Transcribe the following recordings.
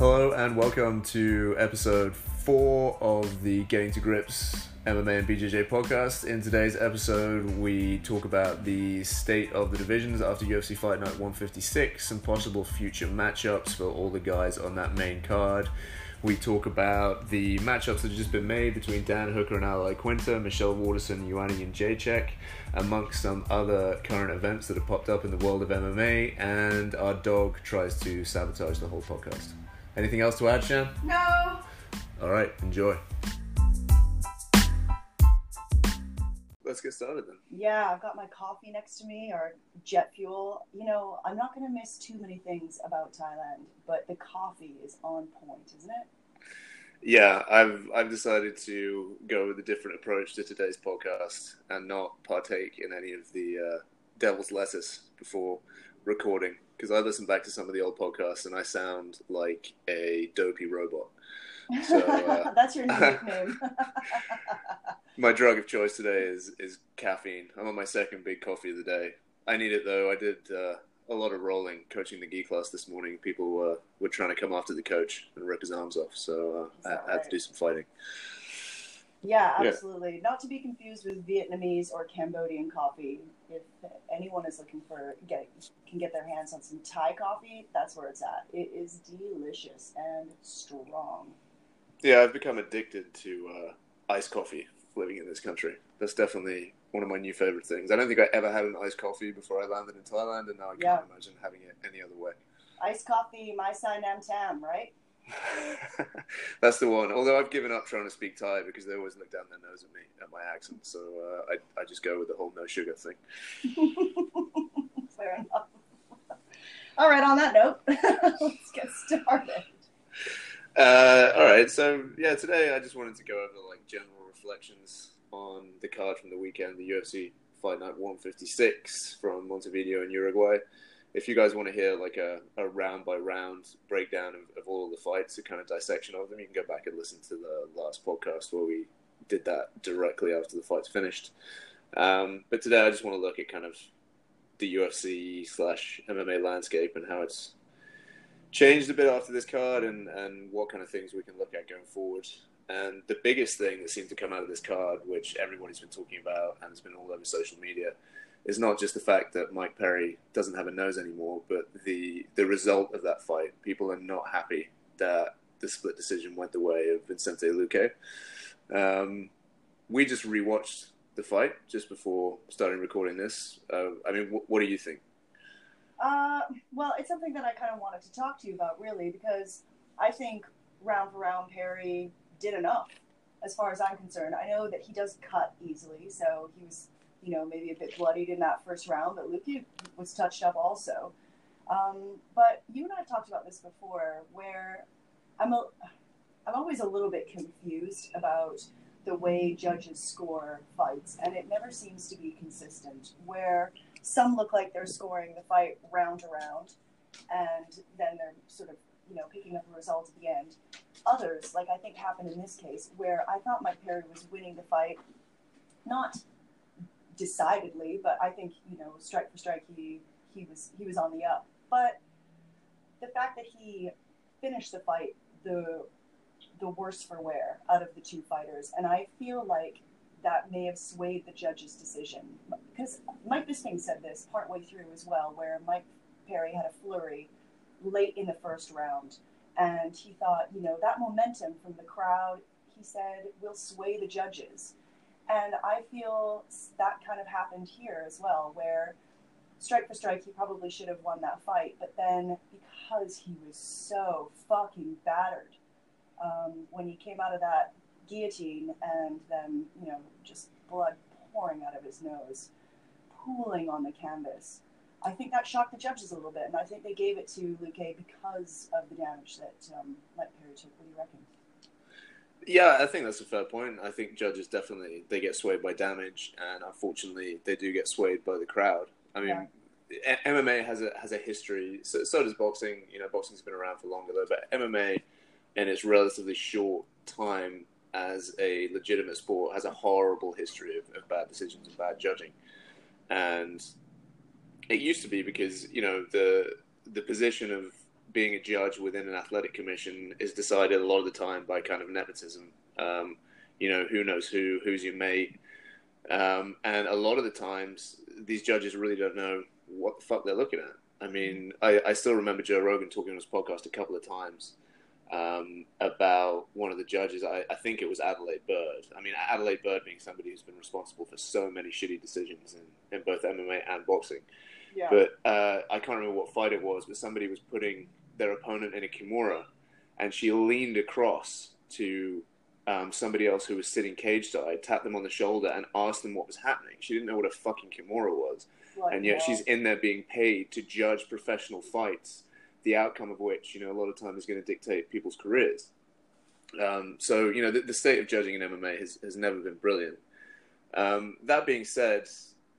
Hello and welcome to episode four of the Getting to Grips MMA and BJJ podcast. In today's episode, we talk about the state of the divisions after UFC Fight Night 156 and possible future matchups for all the guys on that main card. We talk about the matchups that have just been made between Dan Hooker and Al Iaquinta, Michelle Waterson, Joanna Jędrzejczyk, amongst some other current events that have popped up in the world of MMA, and our dog tries to sabotage the whole podcast. Anything else to add, Shan? No. All right, enjoy. Let's get started then. Yeah, I've got my coffee next to me or jet fuel. You know, I'm not going to miss too many things about Thailand, but the coffee is on point, isn't it? Yeah, I've I've decided to go with a different approach to today's podcast and not partake in any of the uh, devil's lettuce before recording because I listen back to some of the old podcasts and I sound like a dopey robot. So, uh, That's your nickname. my drug of choice today is is caffeine. I'm on my second big coffee of the day. I need it though. I did uh, a lot of rolling coaching the gi class this morning. People were were trying to come after the coach and rip his arms off, so uh, I, I had to do some fighting. Yeah, absolutely. Yeah. Not to be confused with Vietnamese or Cambodian coffee. If anyone is looking for get can get their hands on some Thai coffee, that's where it's at. It is delicious and strong. Yeah, I've become addicted to uh, iced coffee living in this country. That's definitely one of my new favorite things. I don't think I ever had an iced coffee before I landed in Thailand, and now I can't imagine having it any other way. Iced coffee, my sign Nam Tam, right? That's the one. Although I've given up trying to speak Thai because they always look down their nose at me at my accent, so uh, I I just go with the whole no sugar thing. Fair enough. All right. On that note, let's get started. Uh, all right. So yeah, today I just wanted to go over like general reflections on the card from the weekend, the UFC Fight Night 156 from Montevideo in Uruguay. If you guys want to hear like a, a round by round breakdown of, of all of the fights, a kind of dissection of them, you can go back and listen to the last podcast where we did that directly after the fights finished. Um, but today I just want to look at kind of the UFC slash MMA landscape and how it's changed a bit after this card and, and what kind of things we can look at going forward. And the biggest thing that seemed to come out of this card, which everybody's been talking about and has been all over social media, is not just the fact that Mike Perry doesn't have a nose anymore, but the the result of that fight. People are not happy that the split decision went the way of Vicente Luque. Um, we just rewatched the fight just before starting recording this. Uh, I mean, wh- what do you think? Uh, well, it's something that I kind of wanted to talk to you about, really, because I think round for round, Perry did enough as far as I'm concerned. I know that he does cut easily, so he was, you know, maybe a bit bloodied in that first round, but Luque was touched up also. Um, but you and I talked about this before, where I'm a, I'm always a little bit confused about the way judges score fights, and it never seems to be consistent. Where some look like they're scoring the fight round to round, and then they're sort of you know picking up a result at the end. Others, like I think happened in this case, where I thought Mike Perry was winning the fight, not decidedly, but I think you know strike for strike he he was he was on the up. But the fact that he finished the fight the the worse for wear out of the two fighters, and I feel like that may have swayed the judge's decision because Mike Bisping said this partway through as well, where Mike Perry had a flurry late in the first round. And he thought, you know, that momentum from the crowd, he said, will sway the judges. And I feel that kind of happened here as well, where strike for strike, he probably should have won that fight. But then because he was so fucking battered um, when he came out of that guillotine and then, you know, just blood pouring out of his nose, pooling on the canvas. I think that shocked the judges a little bit, and I think they gave it to Luque because of the damage that um, Mike Perry took. What do you reckon? Yeah, I think that's a fair point. I think judges definitely they get swayed by damage, and unfortunately, they do get swayed by the crowd. I mean, yeah. MMA has a has a history. So, so does boxing. You know, boxing's been around for longer though, but MMA, in its relatively short time as a legitimate sport, has a horrible history of, of bad decisions and bad judging. And it used to be because you know the the position of being a judge within an athletic commission is decided a lot of the time by kind of nepotism. Um, you know, who knows who, who's your mate. Um, and a lot of the times, these judges really don't know what the fuck they're looking at. I mean, I, I still remember Joe Rogan talking on his podcast a couple of times um, about one of the judges. I, I, think it was Adalaide Byrd. I mean, Adalaide Byrd being somebody who's been responsible for so many shitty decisions in, in both MMA and boxing. Yeah. But uh, I can't remember what fight it was, but somebody was putting their opponent in a kimura, and she leaned across to um, somebody else who was sitting cage side, tapped them on the shoulder, and asked them what was happening. She didn't know what a fucking kimura was, Like, and yet she's in there being paid to judge professional fights, the outcome of which, you know, a lot of time is going to dictate people's careers. Um, so, you know, the, the state of judging in MMA has, has never been brilliant. Um, that being said,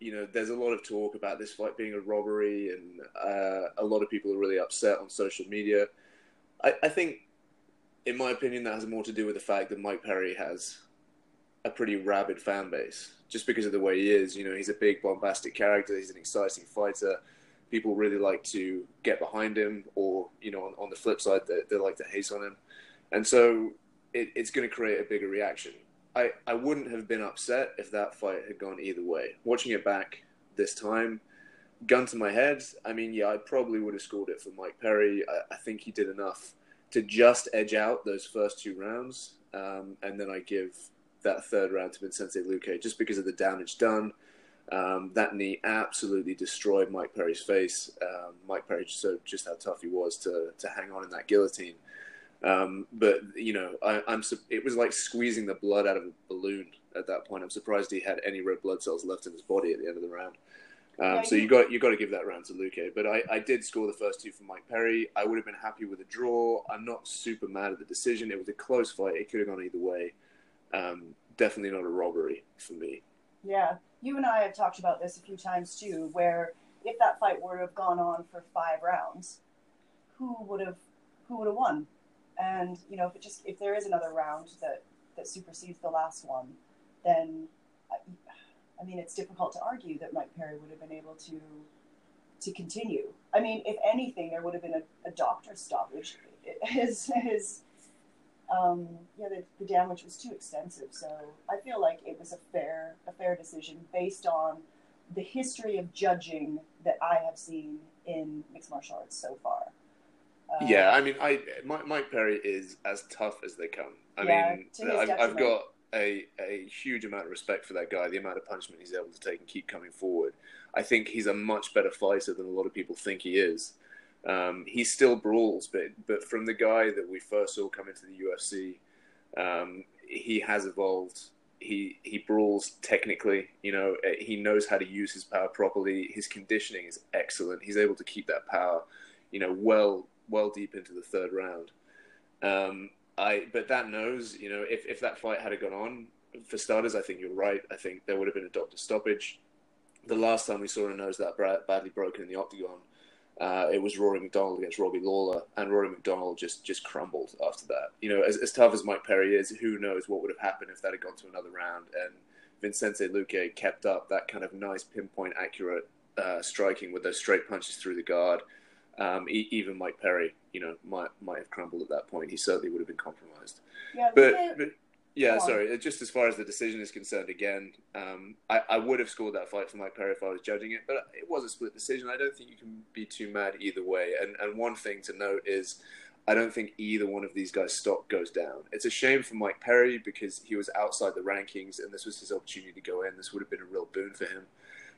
you know, there's a lot of talk about this fight being a robbery, and uh, a lot of people are really upset on social media. I, I think, in my opinion, that has more to do with the fact that Mike Perry has a pretty rabid fan base, just because of the way he is. You know, he's a big bombastic character. He's an exciting fighter. People really like to get behind him, or you know, on, on the flip side, they, they like to hate on him, and so it, it's going to create a bigger reaction. I, I wouldn't have been upset if that fight had gone either way. Watching it back this time, gun to my head, I mean, yeah, I probably would have scored it for Mike Perry. I, I think he did enough to just edge out those first two rounds, um, and then I give that third round to Vincente Luque just because of the damage done. Um, that knee absolutely destroyed Mike Perry's face. Um, Mike Perry showed just how tough he was to to hang on in that guillotine. Um, but you know, I, I'm it was like squeezing the blood out of a balloon at that point. I'm surprised he had any red blood cells left in his body at the end of the round. Um, Yeah, so you- you got you got to give that round to Luque. But I, I did score the first two for Mike Perry. I would have been happy with a draw. I'm not super mad at the decision. It was a close fight. It could have gone either way. Um, definitely not a robbery for me. Yeah, you and I have talked about this a few times too. Where if that fight were to have gone on for five rounds, who would have who would have won? And you know, if it just if there is another round that that supersedes the last one, then I, I mean, it's difficult to argue that Mike Perry would have been able to to continue. I mean, if anything, there would have been a, a doctor stoppage. His his um, yeah, the, the damage was too extensive. So I feel like it was a fair a fair decision based on the history of judging that I have seen in mixed martial arts so far. Uh, Yeah, I mean, I Mike, Mike Perry is as tough as they come. I Yeah, mean, I've, I've got a, a huge amount of respect for that guy. The amount of punishment he's able to take and keep coming forward. I think he's a much better fighter than a lot of people think he is. Um, he still brawls, but but from the guy that we first saw come into the UFC, um, he has evolved. He he brawls technically. You know, eh, he knows how to use his power properly. His conditioning is excellent. He's able to keep that power, you know, well well deep into the third round. Um, I but that knows, you know, if if that fight had gone on, for starters, I think you're right. I think there would have been a doctor stoppage. The last time we saw a nose that badly broken in the octagon, uh, it was Rory MacDonald against Robbie Lawler, and Rory MacDonald just just crumbled after that. You know, as, as tough as Mike Perry is, who knows what would have happened if that had gone to another round and Vincente Luque kept up that kind of nice pinpoint accurate uh, striking with those straight punches through the guard. Um, e- even Mike Perry, you know, might might have crumbled at that point. He certainly would have been compromised. yeah, But, Luque- but yeah, sorry. Just as far as the decision is concerned, again, um, I, I would have scored that fight for Mike Perry if I was judging it, but it was a split decision. I don't think you can be too mad either way. And and one thing to note is, I don't think either one of these guys' stock goes down. It's a shame for Mike Perry because he was outside the rankings and this was his opportunity to go in. This would have been a real boon for him.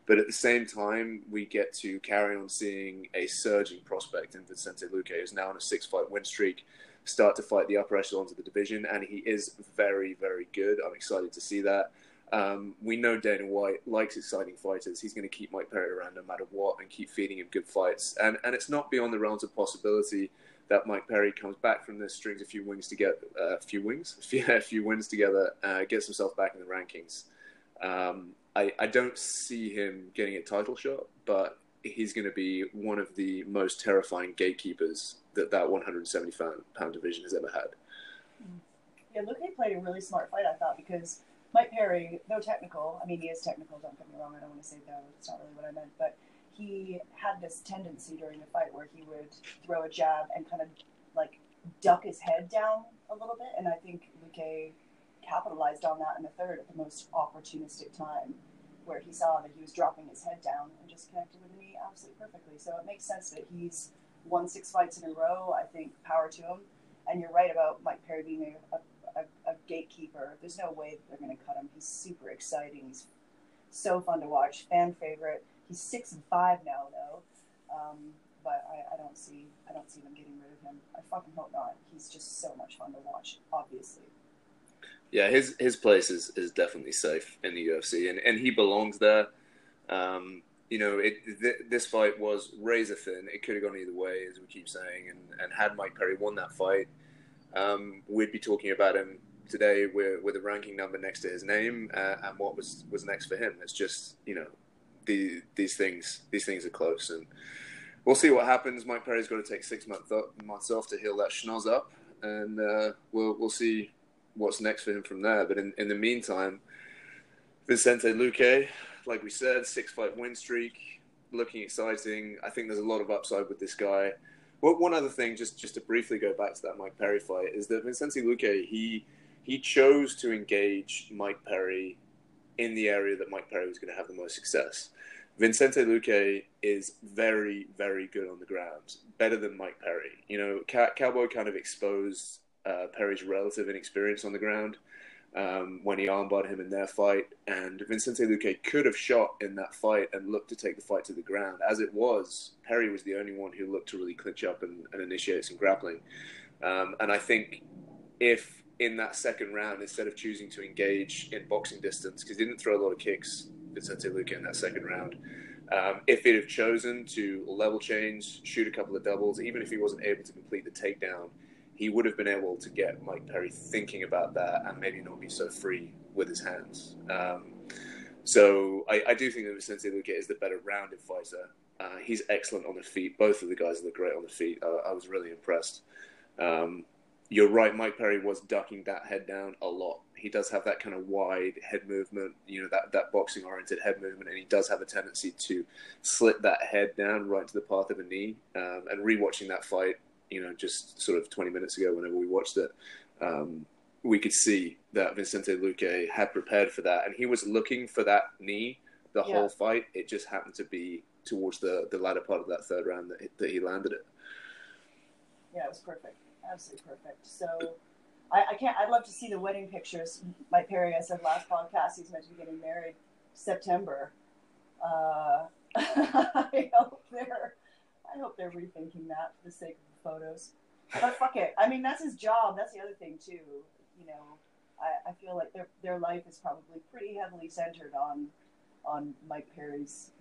But at the same time, we get to carry on seeing a surging prospect in Vicente Luque, who's now on a six-fight win streak start to fight the upper echelons of the division, and he is very, very good. I'm excited to see that. Um, we know Dana White likes exciting fighters. He's going to keep Mike Perry around no matter what and keep feeding him good fights. And and it's not beyond the realms of possibility that Mike Perry comes back from this, strings a few wings together, a uh, few wings, a few, a few wins together, uh, gets himself back in the rankings. Um, I, I don't see him getting a title shot, but he's going to be one of the most terrifying gatekeepers that that 170 pound division has ever had. Yeah, Luque played a really smart fight, I thought, because Mike Perry, though technical, I mean, he is technical, don't get me wrong, I don't want to say though, it's not really what I meant, but he had this tendency during the fight where he would throw a jab and kind of like duck his head down a little bit, and I think Luque capitalized on that in the third at the most opportunistic time, where he saw that he was dropping his head down and just connected with the knee absolutely perfectly. So it makes sense that he's won six fights in a row. I think power to him. And you're right about Mike Perry being a, a, a gatekeeper. There's no way they're going to cut him. He's super exciting. He's so fun to watch. Fan favorite. He's six and five now, though. Um, but I, I, don't see I don't see them getting rid of him. I fucking hope not. He's just so much fun to watch. Obviously. Yeah, his his place is, is definitely safe in the UFC, and, and he belongs there. Um, you know, it th- this fight was razor thin. It could have gone either way, as we keep saying. And, and had Mike Perry won that fight, um, we'd be talking about him today with, with a ranking number next to his name uh, and what was, was next for him. It's just you know, the, these things these things are close, and we'll see what happens. Mike Perry's got to take six month, months off to heal that schnoz up, and uh, we'll we'll see what's next for him from there. But in, in the meantime, Vicente Luque, like we said, six fight win streak, looking exciting. I think there's a lot of upside with this guy. Well, one other thing, just just to briefly go back to that Mike Perry fight, is that Vicente Luque he he chose to engage Mike Perry in the area that Mike Perry was going to have the most success. Vicente Luque is very, very good on the ground, better than Mike Perry. You know, Cowboy kind of exposed uh, Perry's relative inexperience on the ground um, when he armbarred him in their fight. And Vicente Luque could have shot in that fight and looked to take the fight to the ground. As it was, Perry was the only one who looked to really clinch up and, and initiate some grappling. Um, and I think if in that second round, instead of choosing to engage in boxing distance, because he didn't throw a lot of kicks, Vincente Luque, in that second round. Um, if he'd have chosen to level change, shoot a couple of doubles, even if he wasn't able to complete the takedown, he would have been able to get Mike Perry thinking about that and maybe not be so free with his hands. Um, so I, I, do think that Vicente Luque is the better rounded fighter. Uh, he's excellent on the feet. Both of the guys look great on the feet. I, I was really impressed. Um, you're right, Mike Perry was ducking that head down a lot. He does have that kind of wide head movement, you know, that, that boxing oriented head movement, and he does have a tendency to slit that head down right to the path of a knee. Um, and rewatching that fight, you know, just sort of 20 minutes ago, whenever we watched it, um, we could see that Vicente Luque had prepared for that, and he was looking for that knee the yeah. whole fight. It just happened to be towards the the latter part of that third round that, that he landed it. Yeah, it was perfect, absolutely perfect. So. I, I can't. I'd love to see the wedding pictures. Mike Perry, I said last podcast, he's meant to be getting married September. Uh, I hope they're I hope they're rethinking that for the sake of photos. But fuck it. I mean, that's his job. That's the other thing too. You know, I, I feel like their their life is probably pretty heavily centered on on Mike Perry's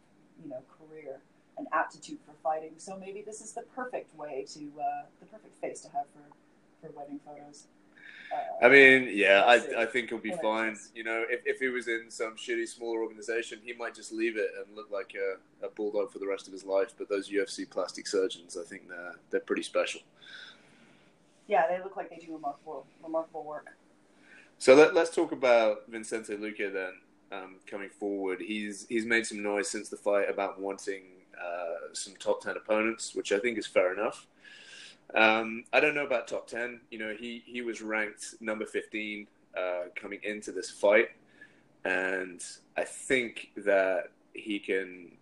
you know career and aptitude for fighting. So maybe this is the perfect way to uh, the perfect face to have for for wedding photos. I mean, yeah, I, I think he'll be fine. You know, if, if he was in some shitty smaller organization, he might just leave it and look like a, a bulldog for the rest of his life. But those UFC plastic surgeons, I think they're they're pretty special. Yeah, they look like they do remarkable remarkable work. So let, us talk about Vincente Luque then. Um, coming forward, he's he's made some noise since the fight about wanting uh, some top ten opponents, which I think is fair enough. Um, I don't know about top ten. You know, he he was ranked number fifteen uh, coming into this fight, and I think that he can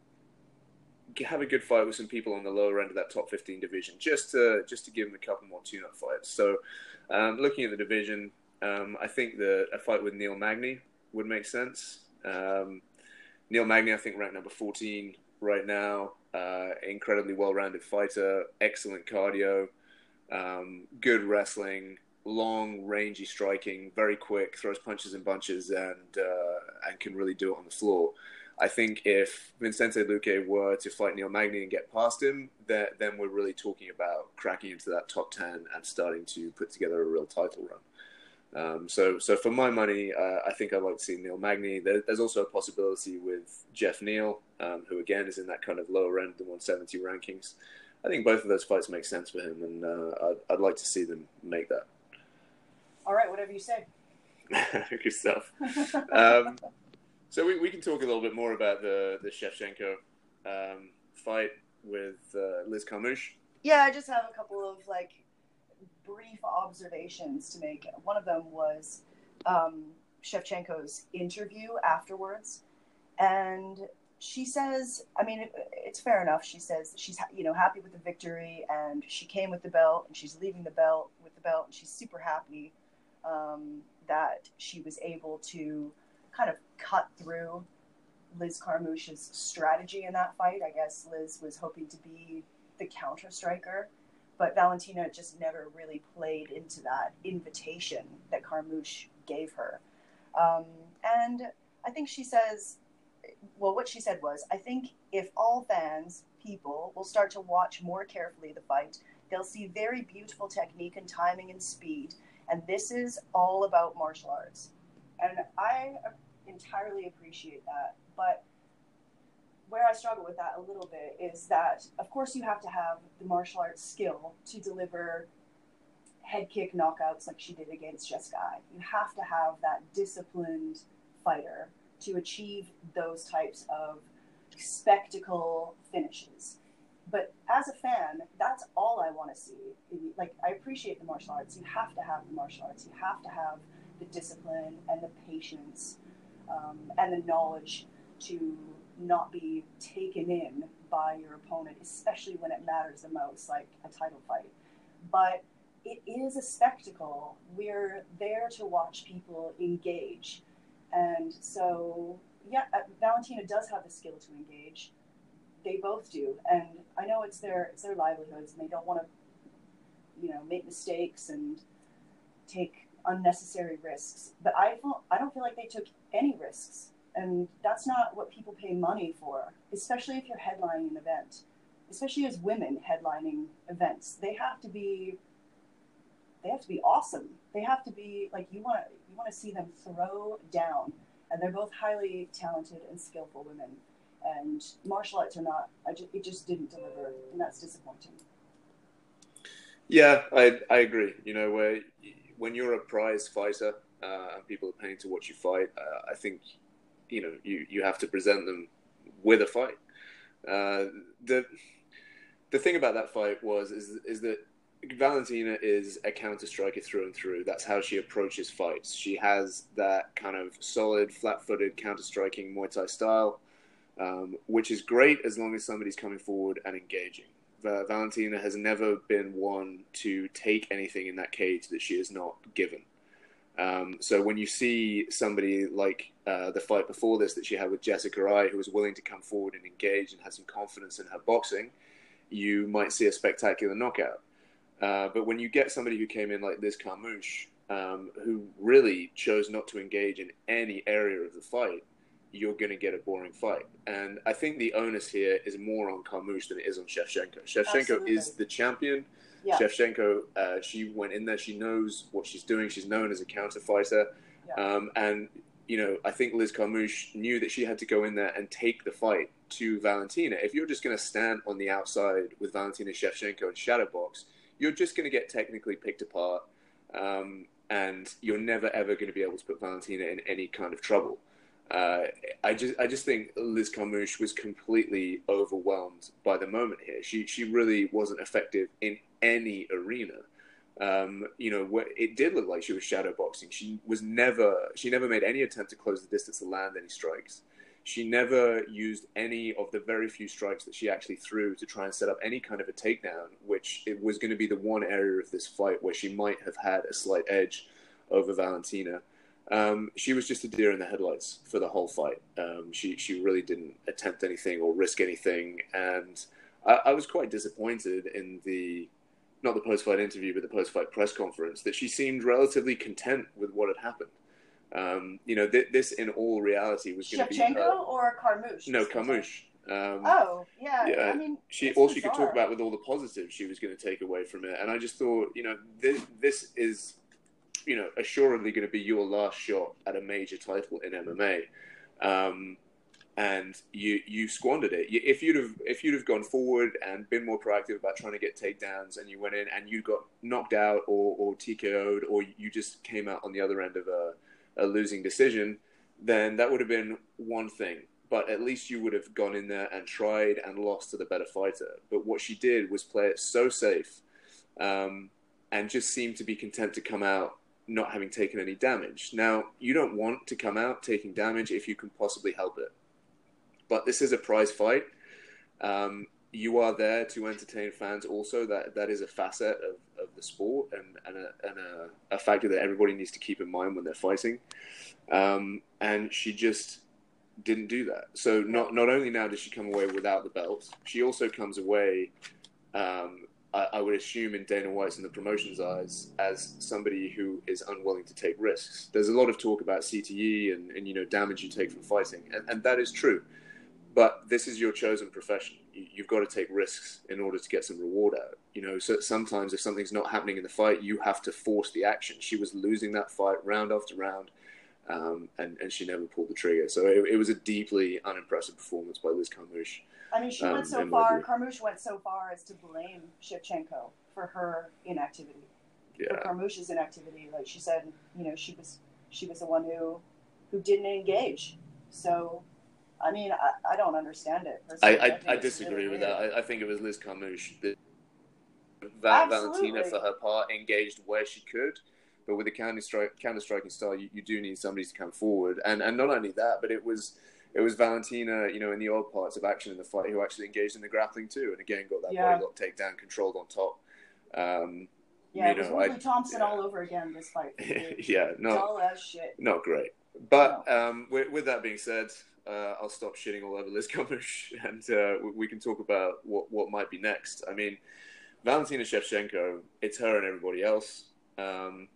have a good fight with some people on the lower end of that top 15 division just to just to give him a couple more tune-up fights. So um, looking at the division um, I think that a fight with Neil Magny would make sense. Um, Neil Magny I think ranked number 14 right now uh, incredibly well-rounded fighter excellent cardio um, good wrestling, long, rangy striking, very quick, throws punches and bunches, and uh, and can really do it on the floor. I think if Vicente Luque were to fight Neil Magny and get past him, that, then we're really talking about cracking into that top ten and starting to put together a real title run. Um, so, so for my money, uh, I think I'd like to see Neil Magny. There, there's also a possibility with Geoff Neal, um, who again is in that kind of lower end, of the 170 rankings. I think both of those fights make sense for him, and uh, I'd, I'd like to see them make that. All right, whatever you say. Good stuff. um, so we, we can talk a little bit more about the the Shevchenko um, fight with uh, Liz Carmouche? Yeah, I just have a couple of like brief observations to make. One of them was um, Shevchenko's interview afterwards, and she says, I mean, it, it's fair enough. She says she's you know happy with the victory, and she came with the belt, and she's leaving the belt with the belt, and she's super happy um, that she was able to kind of cut through Liz Carmouche's strategy in that fight. I guess Liz was hoping to be the counter striker, but Valentina just never really played into that invitation that Carmouche gave her. Um, and I think she says, well, what she said was, I think if all fans, people, will start to watch more carefully the fight, they'll see very beautiful technique and timing and speed. And this is all about martial arts. And I entirely appreciate that. But where I struggle with that a little bit is that, of course, you have to have the martial arts skill to deliver head kick knockouts like she did against Jessica. You have to have that disciplined fighter to achieve those types of spectacle finishes. But as a fan, that's all I want to see. Like, I appreciate the martial arts. You have to have the martial arts. You have to have the discipline and the patience um, and the knowledge to not be taken in by your opponent, especially when it matters the most, like a title fight. But it is a spectacle. We're there to watch people engage. And so, yeah, uh, Valentina does have the skill to engage. They both do. And I know it's their, it's their livelihoods and they don't want to, you know, make mistakes and take unnecessary risks. But I don't, I don't feel like they took any risks and that's not what people pay money for, especially if you're headlining an event, especially as women headlining events. They have to be they have to be awesome. They have to be like you want you want to see them throw down, and they're both highly talented and skillful women. And martial arts are not. Just, it just didn't deliver, and that's disappointing. Yeah, I I agree. You know, where when you're a prize fighter uh, and people are paying to watch you fight, uh, I think you know you, you have to present them with a fight. Uh, the the thing about that fight was is is that Valentina is a counter striker through and through. That's how she approaches fights. She has that kind of solid, flat footed counter striking Muay Thai style, um, which is great as long as somebody's coming forward and engaging. Uh, Valentina has never been one to take anything in that cage that she is not given. Um, so when you see somebody like uh, the fight before this that she had with Jessica Eye, who was willing to come forward and engage and had some confidence in her boxing, you might see a spectacular knockout. Uh, but when you get somebody who came in like this Carmouche, um, who really chose not to engage in any area of the fight, you're going to get a boring fight. And I think the onus here is more on Carmouche than it is on Shevchenko. Shevchenko Absolutely. is the champion. Yeah. Shevchenko, uh, she went in there. She knows what she's doing. She's known as a counter fighter. Yeah. Um, and, you know, I think Liz Carmouche knew that she had to go in there and take the fight to Valentina. If you're just going to stand on the outside with Valentina Shevchenko and shadowbox, you're just going to get technically picked apart. Um, and you're never ever going to be able to put Valentina in any kind of trouble. Uh, I just I just think Liz Carmouche was completely overwhelmed by the moment here. She she really wasn't effective in any arena. Um, you know, it did look like she was shadow boxing. She was never, she never made any attempt to close the distance to land any strikes. She never used any of the very few strikes that she actually threw to try and set up any kind of a takedown, which it was going to be the one area of this fight where she might have had a slight edge over Valentina. Um, she was just a deer in the headlights for the whole fight. Um, she she really didn't attempt anything or risk anything, and I, I was quite disappointed in the not the post fight interview, but the post fight press conference, that she seemed relatively content with what had happened. Um, you know, th- this in all reality was going to be Shevchenko or Carmouche. No, Carmouche. Um, oh yeah, yeah. I mean, she all bizarre. she could talk about with all the positives she was going to take away from it, and I just thought, you know, this this is, you know, assuredly going to be your last shot at a major title in MMA. Um, and you you squandered it. If you'd have if you'd have gone forward and been more proactive about trying to get takedowns, and you went in and you got knocked out or, or TKO'd, or you just came out on the other end of a, a losing decision, then that would have been one thing. but at least you would have gone in there and tried and lost to the better fighter. But what she did was play it so safe um, and just seemed to be content to come out not having taken any damage. Now, you don't want to come out taking damage if you can possibly help it. But this is a prize fight. Um, you are there to entertain fans also. That that is a facet of, of the sport and, and, a, and a, a factor that everybody needs to keep in mind when they're fighting. Um, and she just didn't do that. So not not only now does she come away without the belt, she also comes away. Um, I, I, would assume in Dana White's and the promotion's eyes as somebody who is unwilling to take risks. There's a lot of talk about CTE and, and you know damage you take from fighting, and, and that is true. But this is your chosen profession. You, you've got to take risks in order to get some reward out. You know, so sometimes if something's not happening in the fight, you have to force the action. She was losing that fight round after round um, and, and she never pulled the trigger. So it, it, was a deeply unimpressive performance by Liz Carmouche. I mean, she um, went so far, Carmouche went so far as to blame Shevchenko for her inactivity, yeah. for Carmouche's inactivity. Like she said, you know, she was she was the one who who didn't engage. So, I mean, I, I don't understand it. I, I, I, disagree really with weird. that. I, I, think it was Liz Carmouche that Valentina, for her part, engaged where she could but with a counter strike counter striking style, you, you do need somebody to come forward. And and not only that, but it was it was Valentina, you know, in the odd parts of action in the fight, who actually engaged in the grappling too, and again got that yeah. body lock takedown controlled on top. Um, yeah, it was Thompson yeah. all over again this fight. yeah, dull as shit. Not great. But no. um, with, with, that being said, uh, I'll stop shitting all over Liz Carmouche, and uh, we can talk about what what might be next. I mean, Valentina Shevchenko, it's her and everybody else. Um,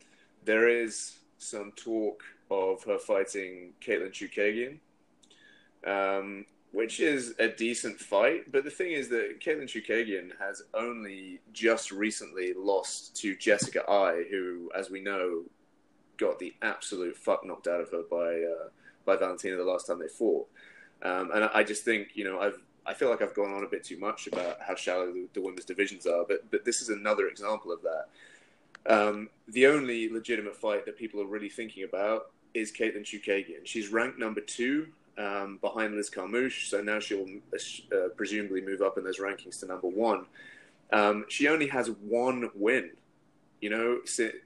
there is some talk of her fighting Katlyn Chookagian, um, which is a decent fight. But the thing is that Katlyn Chookagian has only just recently lost to Jessica Eye, who, as we know, got the absolute fuck knocked out of her by uh, by Valentina the last time they fought. Um, and I just think, you know, I've I feel like I've gone on a bit too much about how shallow the, the women's divisions are, but but this is another example of that. Um, the only legitimate fight that people are really thinking about is Katlyn Chookagian. She's ranked number two um, behind Liz Carmouche, so now she'll uh, presumably move up in those rankings to number one. Um, she only has one win, you know,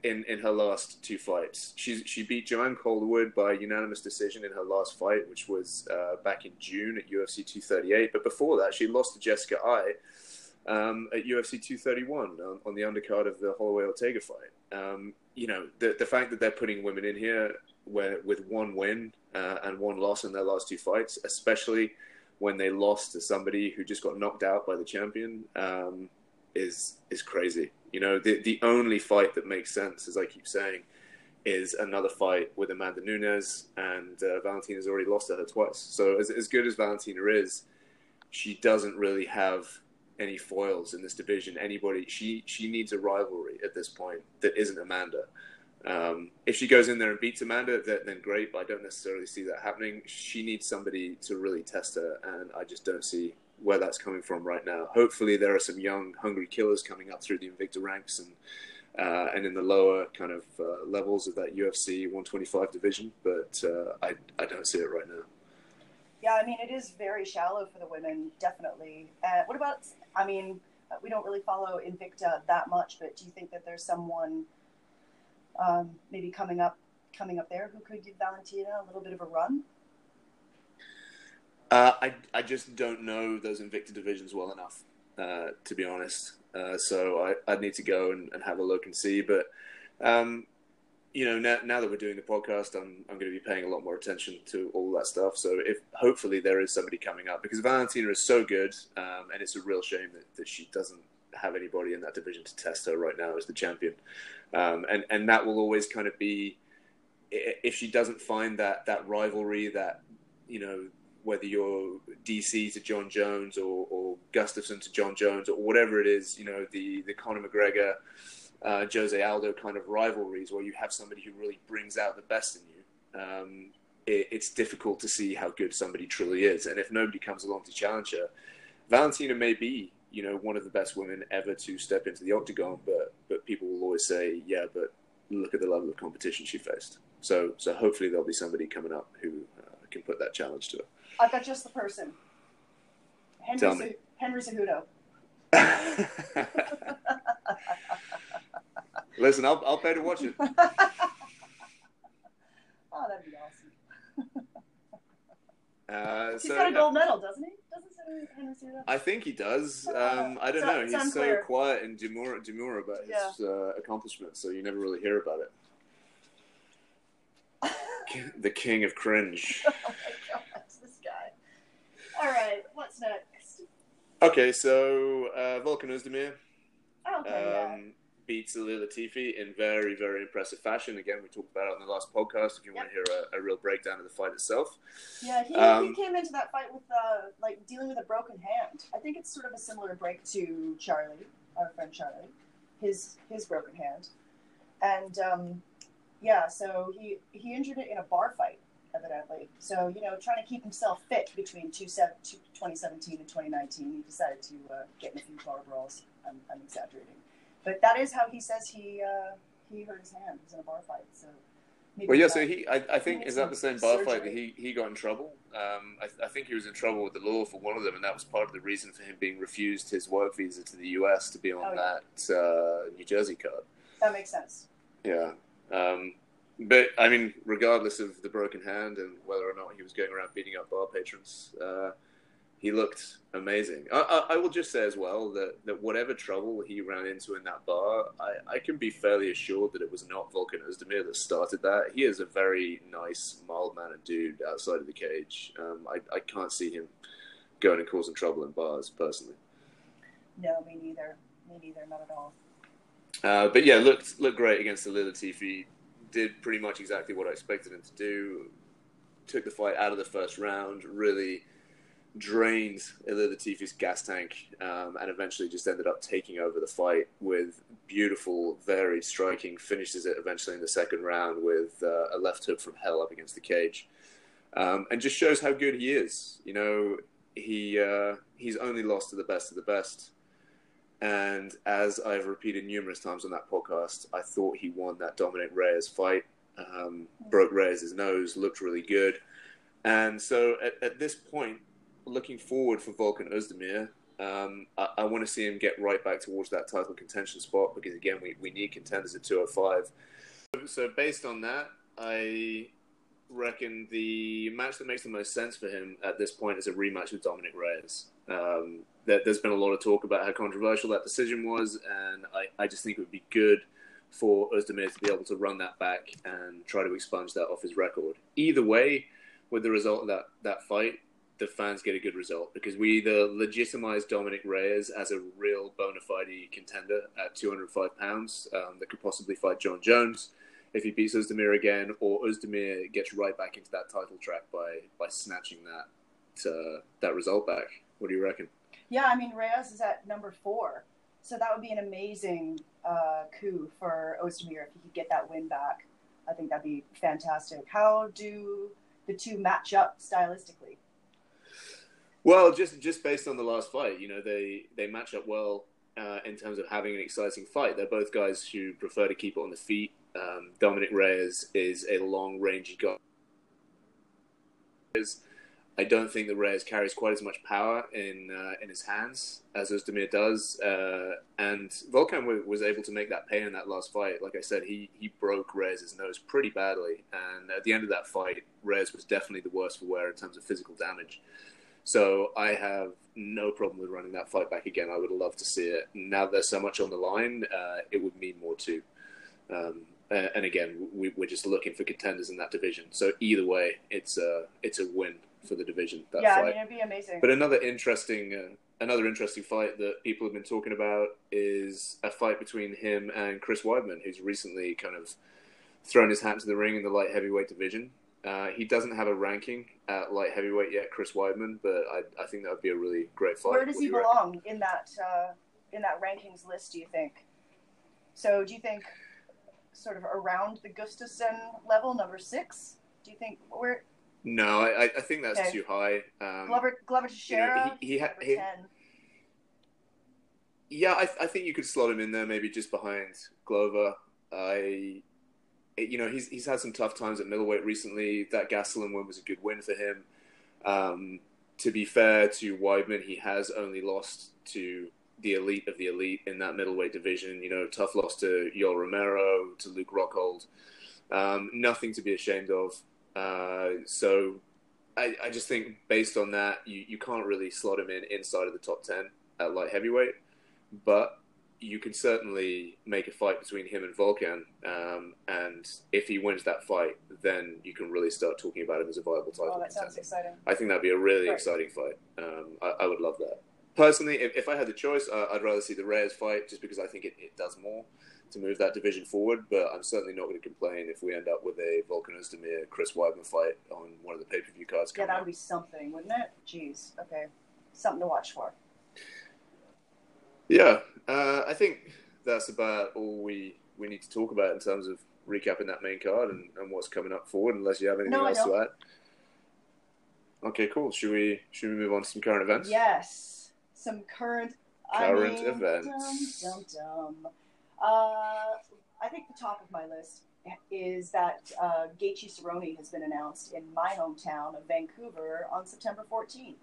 in, in her last two fights. She's, she beat Joanne Calderwood by unanimous decision in her last fight, which was uh, back in June at UFC 238. But before that, she lost to Jessica Eye um, at UFC 231 on, on, the undercard of the Holloway Ortega fight. Um, you know, the the fact that they're putting women in here where, with one win uh, and one loss in their last two fights, especially when they lost to somebody who just got knocked out by the champion, um, is is crazy. You know, the the only fight that makes sense, as I keep saying, is another fight with Amanda Nunes, and uh, Valentina's already lost to her twice. So as as good as Valentina is, she doesn't really have any foils in this division. Anybody, she she needs a rivalry at this point that isn't Amanda. Um, if she goes in there and beats Amanda, then, then, great. But I don't necessarily see that happening. She needs somebody to really test her, and I just don't see where that's coming from right now. Hopefully, there are some young, hungry killers coming up through the Invicta ranks and uh, and in the lower kind of uh, levels of that UFC 125 division. But uh, I I don't see it right now. Yeah, I mean, it is very shallow for the women, definitely. Uh, what about, I mean, we don't really follow Invicta that much, but do you think that there's someone um, maybe coming up coming up there who could give Valentina a little bit of a run? Uh, I, I just don't know those Invicta divisions well enough, uh, to be honest. Uh, so I, I'd need to go and, and, have a look and see. But um, you know, now, now that we're doing the podcast, I'm I'm going to be paying a lot more attention to all that stuff. So if hopefully there is somebody coming up because Valentina is so good, um, and it's a real shame that, that she doesn't have anybody in that division to test her right now as the champion. Um, and and that will always kind of be if she doesn't find that that rivalry that you know whether you're DC to Jon Jones or, or Gustafsson to Jon Jones or whatever it is, you know the the Conor McGregor uh, Jose Aldo kind of rivalries where you have somebody who really brings out the best in you, um, it, it's difficult to see how good somebody truly is. And if nobody comes along to challenge her, Valentina may be, you know, one of the best women ever to step into the octagon, but but people will always say, yeah, but look at the level of competition she faced. So so hopefully there'll be somebody coming up who uh, can put that challenge to her. I've got just the person. Henry, Tell me. Henry Cejudo. Listen, I'll, I'll pay to watch it. oh, that'd be awesome. Uh, He's so, got a yeah. gold medal, doesn't he? Doesn't Henry Cejudo? I think he does. Uh, Um, I don't know. He's so quiet and demure, demure about his uh, accomplishments, so you never really hear about it. the king of cringe. oh my god, this guy. All right, what's next? Okay, so uh, Volkan Ozdemir Okay, um, beats Ilir Latifi in very, very impressive fashion. Again, we talked about it on the last podcast. If you want to hear a, a real breakdown of the fight itself, yeah. Yeah, he, um, he came into that fight with uh, like dealing with a broken hand. I think it's sort of a similar break to Charlie, our friend Charlie, his his broken hand, and um, yeah, so he he injured it in a bar fight, evidently. So you know, trying to keep himself fit between two two- 2017 and 2019, he decided to uh, get in a few bar brawls. I'm, I'm exaggerating, but that is how he says he uh, he hurt his hand. He was in a bar fight. So. Maybe well, yeah. So he, I, I think, is that the same bar fight that he, he got in trouble? Um, I, I think he was in trouble with the law for one of them, and that was part of the reason for him being refused his work visa to the U.S. to be on Oh, yeah. that uh, New Jersey card. that makes sense. Yeah. Um, but I mean, regardless of the broken hand and whether or not he was going around beating up bar patrons, uh, he looked amazing. I, I, I will just say as well that, that whatever trouble he ran into in that bar, I, I can be fairly assured that it was not Volkan Ozdemir that started that. He is a very nice, mild mannered dude outside of the cage. Um, I, I can't see him going and causing trouble in bars personally. No, me neither. Me neither. Not at all. Uh, but yeah, looked looked great against the Latifi. Did pretty much exactly what I expected him to do. Took the fight out of the first round. Really drained Ilir Latifi's gas tank, um, and eventually just ended up taking over the fight with beautiful, varied striking. Finishes it eventually in the second round with uh, a left hook from hell up against the cage, um, and just shows how good he is. You know, he uh, he's only lost to the best of the best. And as I've repeated numerous times on that podcast, I thought he won that Dominick Reyes fight. Um, broke Reyes' nose, looked really good. And so at, at this point, looking forward for Volkan Ozdemir, um, I, I want to see him get right back towards that title contention spot because, again, we, we need contenders at 205. So, based on that, I reckon the match that makes the most sense for him at this point is a rematch with Dominick Reyes. Um, there, there's been a lot of talk about how controversial that decision was, and I, I just think it would be good for Ozdemir to be able to run that back and try to expunge that off his record. Either way, with the result of that, that fight, the fans get a good result because we either legitimize Dominick Reyes as a real bona fide contender at 205 pounds um, that could possibly fight Jon Jones if he beats Ozdemir again, or Ozdemir gets right back into that title track by by snatching that uh, that result back. What do you reckon? Yeah, I mean Reyes is at number four, so that would be an amazing uh, coup for Ozdemir if he could get that win back. I think that'd be fantastic. How do the two match up stylistically? Well, just just based on the last fight, you know, they they match up well uh, in terms of having an exciting fight. They're both guys who prefer to keep it on the feet. Um, Dominick Reyes is a long rangey guy. I don't think that Reyes carries quite as much power in uh, in his hands as Ozdemir does, uh, and Volkan w- was able to make that pay in that last fight. Like I said, he he broke Reyes' nose pretty badly, and at the end of that fight, Reyes was definitely the worst for wear in terms of physical damage. So I have no problem with running that fight back again. I would love to see it. Now there's so much on the line, uh, it would mean more too. Um, and again, we, we're just looking for contenders in that division. So either way, it's a it's a win for the division. That yeah. I mean it'd be amazing. But another interesting, uh, another interesting fight that people have been talking about is a fight between him and Chris Weidman, who's recently kind of thrown his hat into the ring in the light heavyweight division. Uh, he doesn't have a ranking at light heavyweight yet, Chris Weidman, but I, I think that would be a really great fight. Where does What he do you reckon? belong in that uh, in that rankings list? Do you think? So do you think sort of around the Gustafsson level, number six? Do you think where No, I, I- think that's Okay. too high. Um, Glover Glover Teixeira? he- he ha- he- Yeah, I, I think you could slot him in there, maybe just behind Glover. I, you know, he's he's had some tough times at middleweight recently. That Gastelum win was a good win for him. Um, to be fair to Weidman, he has only lost to the elite of the elite in that middleweight division. You know, tough loss to Yoel Romero, to Luke Rockhold. Um, nothing to be ashamed of. Uh, so I, I, just think based on that, you, you can't really slot him in inside of the top 10 at light heavyweight. But you can certainly make a fight between him and Volkan. Um, and if he wins that fight, then you can really start talking about him as a viable title. Oh, that sounds exciting. I think that'd be a really exciting fight. Um, I, I, would love that. Personally, if, if I had the choice, uh, I'd rather see the Reyes fight just because I think it, it does more to move that division forward. But I'm certainly not going to complain if we end up with a Volkan Ozdemir Chris Weidman fight on one of the pay per view cards. Yeah, that would be something, wouldn't it? Jeez. Okay, something to watch for. Yeah, uh, I think that's about all we, we need to talk about in terms of recapping that main card and, and what's coming up forward. Unless you have anything no, else to add. Okay, cool. Should we should we move on to some current events? Yes, some current current I mean, events. Dum, dum, dum. Uh, I think the top of my list is that uh, Gaethje Cerrone has been announced in my hometown of Vancouver on September 14th.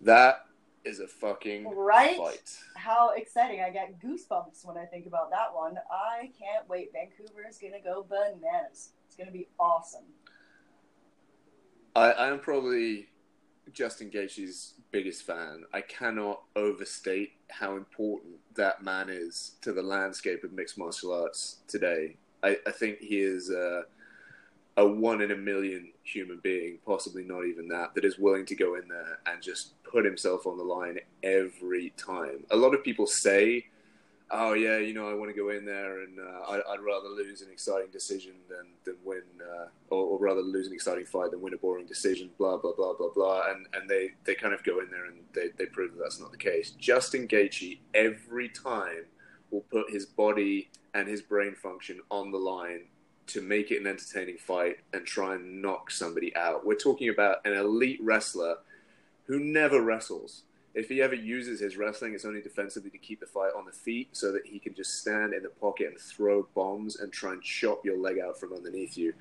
That is a fucking right? fight. How exciting! I get goosebumps when I think about that one. I can't wait. Vancouver is gonna go bananas. It's gonna be awesome. I, I'm probably Justin Gaethje's biggest fan. I cannot overstate how important that man is to the landscape of mixed martial arts today. I, I think he is a, a one in a million human being, possibly not even that, that is willing to go in there and just put himself on the line every time. A lot of people say oh yeah, you know, I want to go in there and uh, I, would rather lose an exciting decision than than win, uh, or, or, rather lose an exciting fight than win a boring decision. Blah blah blah blah blah, and and they they kind of go in there and they they prove that that's not the case. Justin Gaethje every time will put his body and his brain function on the line to make it an entertaining fight and try and knock somebody out. We're talking about an elite wrestler who never wrestles if he ever uses his wrestling, it's only defensively to keep the fight on the feet so that he can just stand in the pocket and throw bombs and try and chop your leg out from underneath you.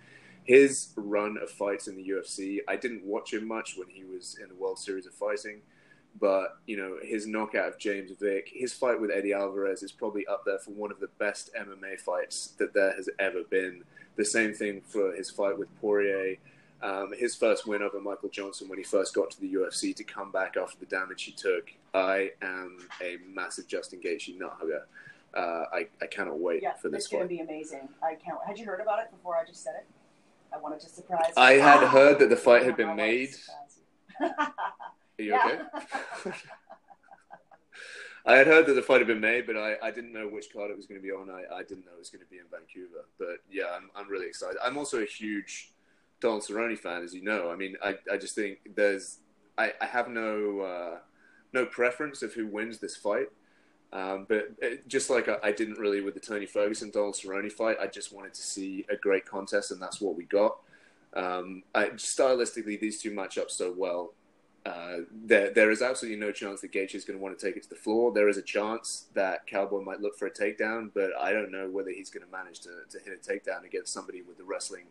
His run of fights in the UFC, I didn't watch him much when he was in the World Series of Fighting, but you know his knockout of James Vick, his fight with Eddie Alvarez is probably up there for one of the best MMA fights that there has ever been. The same thing for his fight with Poirier um, his first win over Michael Johnson when he first got to the UFC to come back after the damage he took. I am a massive Justin Gaethje nut hugger. Uh, I, I cannot wait yeah, for this. It's going to be amazing. I can't. Had you heard about it before I just said it? I wanted to surprise. You. I had heard that the fight had been made. Are you okay? I had heard that the fight had been made, but I, I didn't know which card it was going to be on. I, I didn't know it was going to be in Vancouver. But yeah, I'm, I'm really excited. I'm also a huge Donald Cerrone fan, as you know. I mean, I, I just think there's I, I have no uh, no preference of who wins this fight. Um, but it, just like I, I, didn't really with the Tony Ferguson Donald Cerrone fight, I just wanted to see a great contest, and that's what we got. Um, I, stylistically, these two match up so well. Uh, there, there is absolutely no chance that Gaethje is going to want to take it to the floor. There is a chance that Cowboy might look for a takedown, but I don't know whether he's going to manage to, to hit a takedown against somebody with the wrestling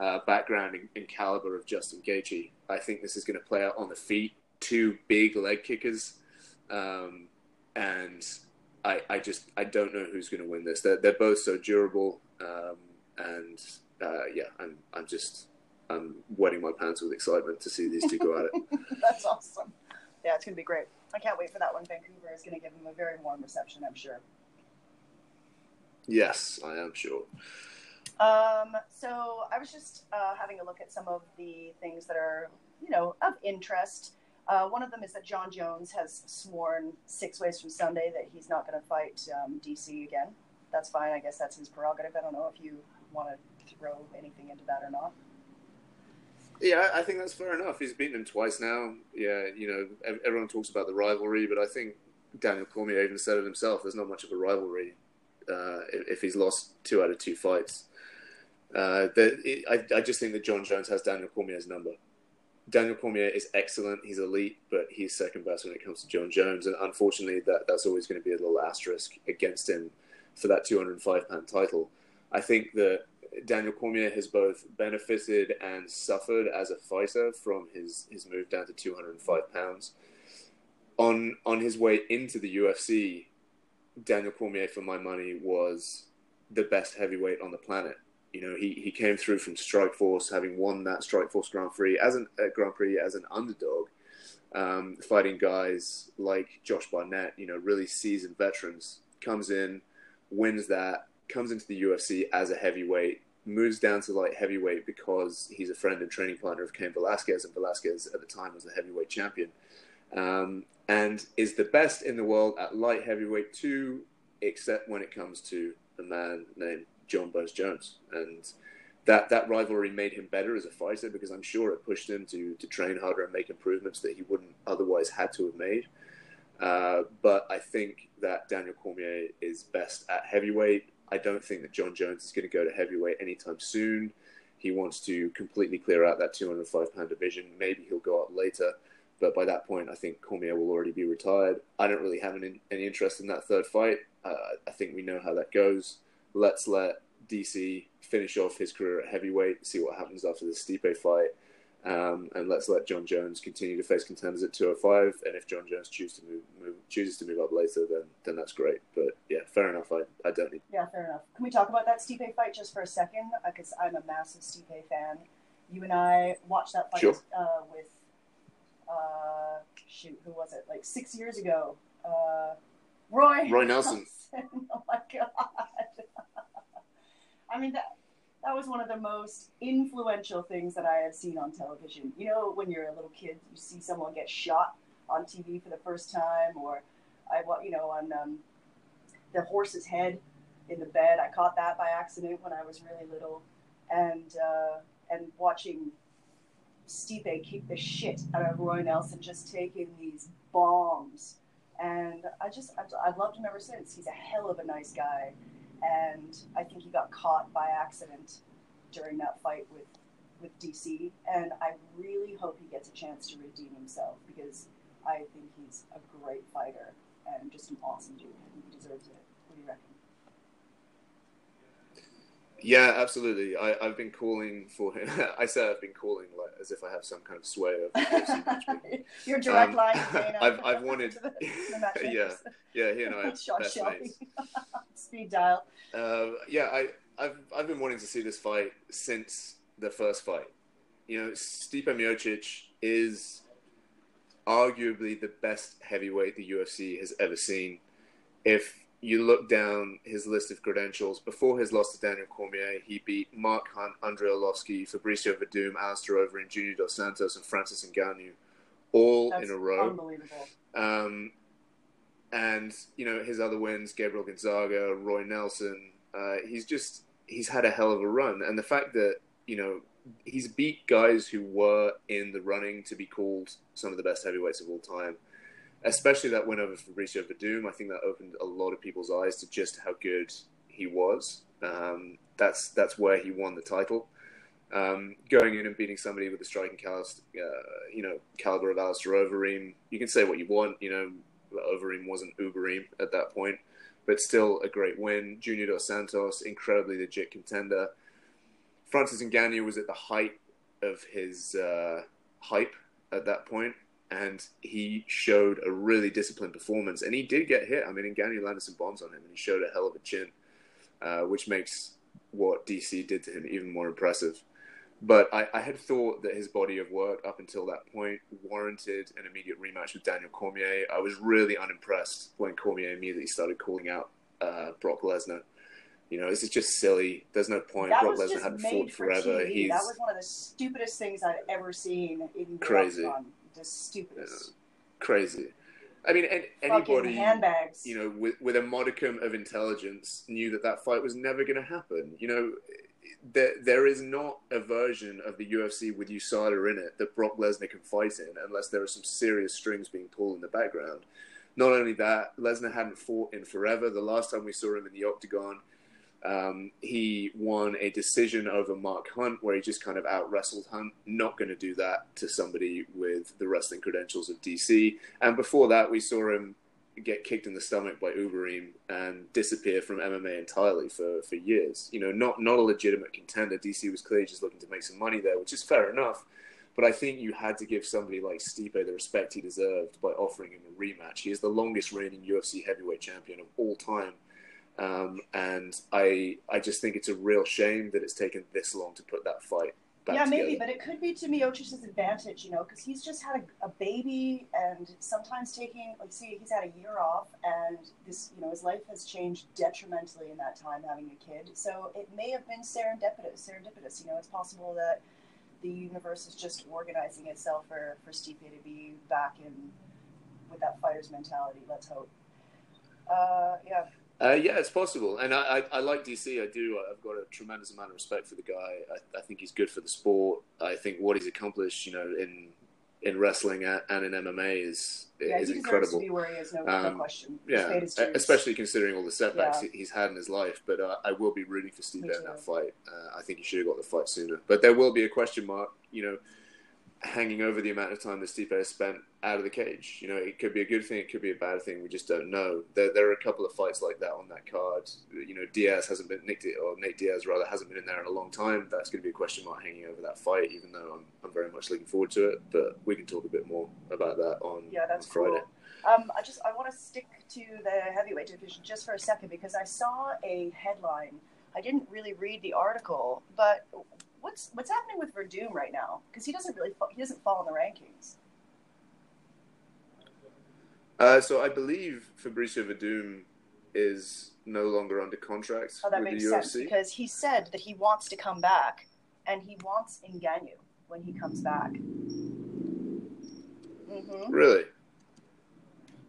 uh, background and, and, caliber of Justin Gaethje. I think this is going to play out on the feet. Two big leg kickers, um, and I, I just I don't know who's going to win this. They're, they're both so durable, um, and uh, yeah, I'm I'm just I'm wetting my pants with excitement to see these two go at it. That's awesome. Yeah, it's going to be great. I can't wait for that one. Vancouver is going to give them a very warm reception, I'm sure. Yes, I am sure. Um, so I was just uh, having a look at some of the things that are, you know, of interest. Uh, one of them is that Jon Jones has sworn six ways from Sunday that he's not going to fight um, DC again. That's fine. I guess that's his prerogative. I don't know if you want to throw anything into that or not. Yeah, I think that's fair enough. He's beaten him twice now. Yeah, you know, everyone talks about the rivalry, but I think Daniel Cormier even said it himself. There's not much of a rivalry uh, if he's lost two out of two fights. Uh, it, I, I just think that Jon Jones has Daniel Cormier's number. Daniel Cormier is excellent. He's elite, but he's second best when it comes to Jon Jones. And unfortunately, that, that's always going to be a little asterisk against him for that 205 pound title. I think that Daniel Cormier has both benefited and suffered as a fighter from his, his move down to 205 pounds. On on his way into the UFC, Daniel Cormier, for my money, was the best heavyweight on the planet. You know, he, he came through from Strikeforce, having won that Strikeforce Grand Prix as an uh, Grand Prix as an underdog, um, fighting guys like Josh Barnett. You know, really seasoned veterans. Comes in, wins that, comes into the UFC as a heavyweight, moves down to light heavyweight because he's a friend and training partner of Cain Velasquez, and Velasquez at the time was the heavyweight champion, um, and is the best in the world at light heavyweight too, except when it comes to a man named Jon Bones Jones, and that that rivalry made him better as a fighter because I'm sure it pushed him to to train harder and make improvements that he wouldn't otherwise had to have made. Uh, but I think that Daniel Cormier is best at heavyweight. I don't think that Jon Jones is going to go to heavyweight anytime soon. He wants to completely clear out that 205 pound division. Maybe he'll go up later, but by that point, I think Cormier will already be retired. I don't really have any, any interest in that third fight. Uh, I think we know how that goes. Let's let DC finish off his career at heavyweight, see what happens after the Stipe fight, um, and let's let Jon Jones continue to face contenders at 205. And if Jon Jones chooses to move, move, chooses to move up later, then then that's great. But yeah, fair enough. I, I don't need. Yeah, fair enough. Can we talk about that Stipe fight just for a second? Because I'm a massive Stipe fan. You and I watched that fight Sure. uh, with uh, shoot, who was it? Like six years ago. Uh, Roy. Roy Nelson. oh my god. I mean that that was one of the most influential things that I have seen on television. You know, when you're a little kid, you see someone get shot on TV for the first time, or I, you know, on um, the horse's head in the bed. I caught that by accident when I was really little, and uh, and watching Stipe kick the shit out of Roy Nelson, just taking these bombs. And I just, I've, I've loved him ever since. He's a hell of a nice guy and I think he got caught by accident during that fight with with DC. And I really hope he gets a chance to redeem himself because I think he's a great fighter and just an awesome dude. He deserves it. What do you reckon? Yeah, absolutely. I, I've been calling for him. I said I've been calling like as if I have some kind of sway over. Your direct Um, line. Dana. I've- I've wanted- to the, the. Yeah, Yeah, he and I are best mates. Speed dial. Uh, yeah, I, I've I've been wanting to see this fight since the first fight. You know, Stipe Miocic is arguably the best heavyweight the UFC has ever seen. If you look down his list of credentials, before his loss to Daniel Cormier, he beat Mark Hunt, Andrei Arlovsky, Fabricio Werdum, Alistair Overeem, Junior Dos Santos, and Francis Ngannou, all That's in a row. unbelievable. Um, and you know his other wins, Gabriel Gonzaga, Roy Nelson. Uh, he's just he's had a hell of a run, and the fact that you know he's beat guys who were in the running to be called some of the best heavyweights of all time. Especially that win over Fabricio Werdum, I think that opened a lot of people's eyes to just how good he was. Um, that's that's where he won the title. Um, going in and beating somebody with the striking caliber, uh, you know, caliber of Alistair Overeem. You can say what you want, you know, Overeem wasn't Ubereem at that point, but still a great win. Junior Dos Santos, incredibly legit contender. Francis Ngannou was at the height of his uh, hype at that point, and he showed a really disciplined performance. And he did get hit. I mean, Ngannou landed some bombs on him, and he showed a hell of a chin, uh, which makes what DC did to him even more impressive. But I, I had thought that his body of work up until that point warranted an immediate rematch with Daniel Cormier. I was really unimpressed when Cormier immediately started calling out uh, Brock Lesnar. You know, this is just silly. There's no point. That Brock Lesnar hadn't fought for forever. He's That was one of the stupidest things I've ever seen in Crazy. octagon. The stupidest. crazy. I mean, and anybody handbags. you know, with, with a modicum of intelligence, knew that that fight was never going to happen. You know, there, there is not a version of the UFC with USADA in it that Brock Lesnar can fight in unless there are some serious strings being pulled in the background. Not only that, Lesnar hadn't fought in forever. The last time we saw him in the octagon, um, he won a decision over Mark Hunt, where he just kind of out wrestled Hunt. Not going to do that to somebody with the wrestling credentials of DC. And before that, we saw him get kicked in the stomach by Overeem and disappear from MMA entirely for, for years. You know, not not a legitimate contender. DC was clearly just looking to make some money there, which is fair enough. But I think you had to give somebody like Stipe the respect he deserved by offering him a rematch. He is the longest reigning UFC heavyweight champion of all time. Um, and I I just think it's a real shame that it's taken this long to put that fight back yeah, together. maybe, but it could be to Miocic's advantage, you know, because he's just had a, a baby and sometimes taking, like, see, he's had a year off and this, you know, his life has changed detrimentally in that time having a kid. So it may have been serendipitous. Serendipitous, you know, it's possible that the universe is just organizing itself for for Stipe to be back in with that fighter's mentality. Let's hope. Uh, yeah. Uh, yeah, it's possible, and I, I, I, like DC. I do. I've got a tremendous amount of respect for the guy. I, I, think he's good for the sport. I think what he's accomplished, you know, in in wrestling and in MMA is yeah, is he incredible. To be where he is, no, um, no question. Yeah, especially considering all the setbacks yeah. he's had in his life. But uh, I will be rooting for Steve in that fight. Uh, I think he should have got the fight sooner. But there will be a question mark. You know hanging over the amount of time that Stipe has spent out of the cage. You know, it could be a good thing, it could be a bad thing. We just don't know. There, there are a couple of fights like that on that card. You know, Diaz hasn't been Nick or Nate Diaz rather hasn't been in there in a long time. That's going to be a question mark hanging over that fight. Even though I'm, I'm very much looking forward to it, but we can talk a bit more about that on yeah, that's on Friday. Cool. Um, I just I want to stick to the heavyweight division just for a second because I saw a headline. I didn't really read the article, but what's what's happening with Werdum right now? Because he doesn't really he doesn't fall in the rankings. Uh, so I believe Fabricio Werdum is no longer under contract oh, that with makes the sense UFC. because he said that he wants to come back, and he wants Ngannou when he comes back. Mm-hmm. Really?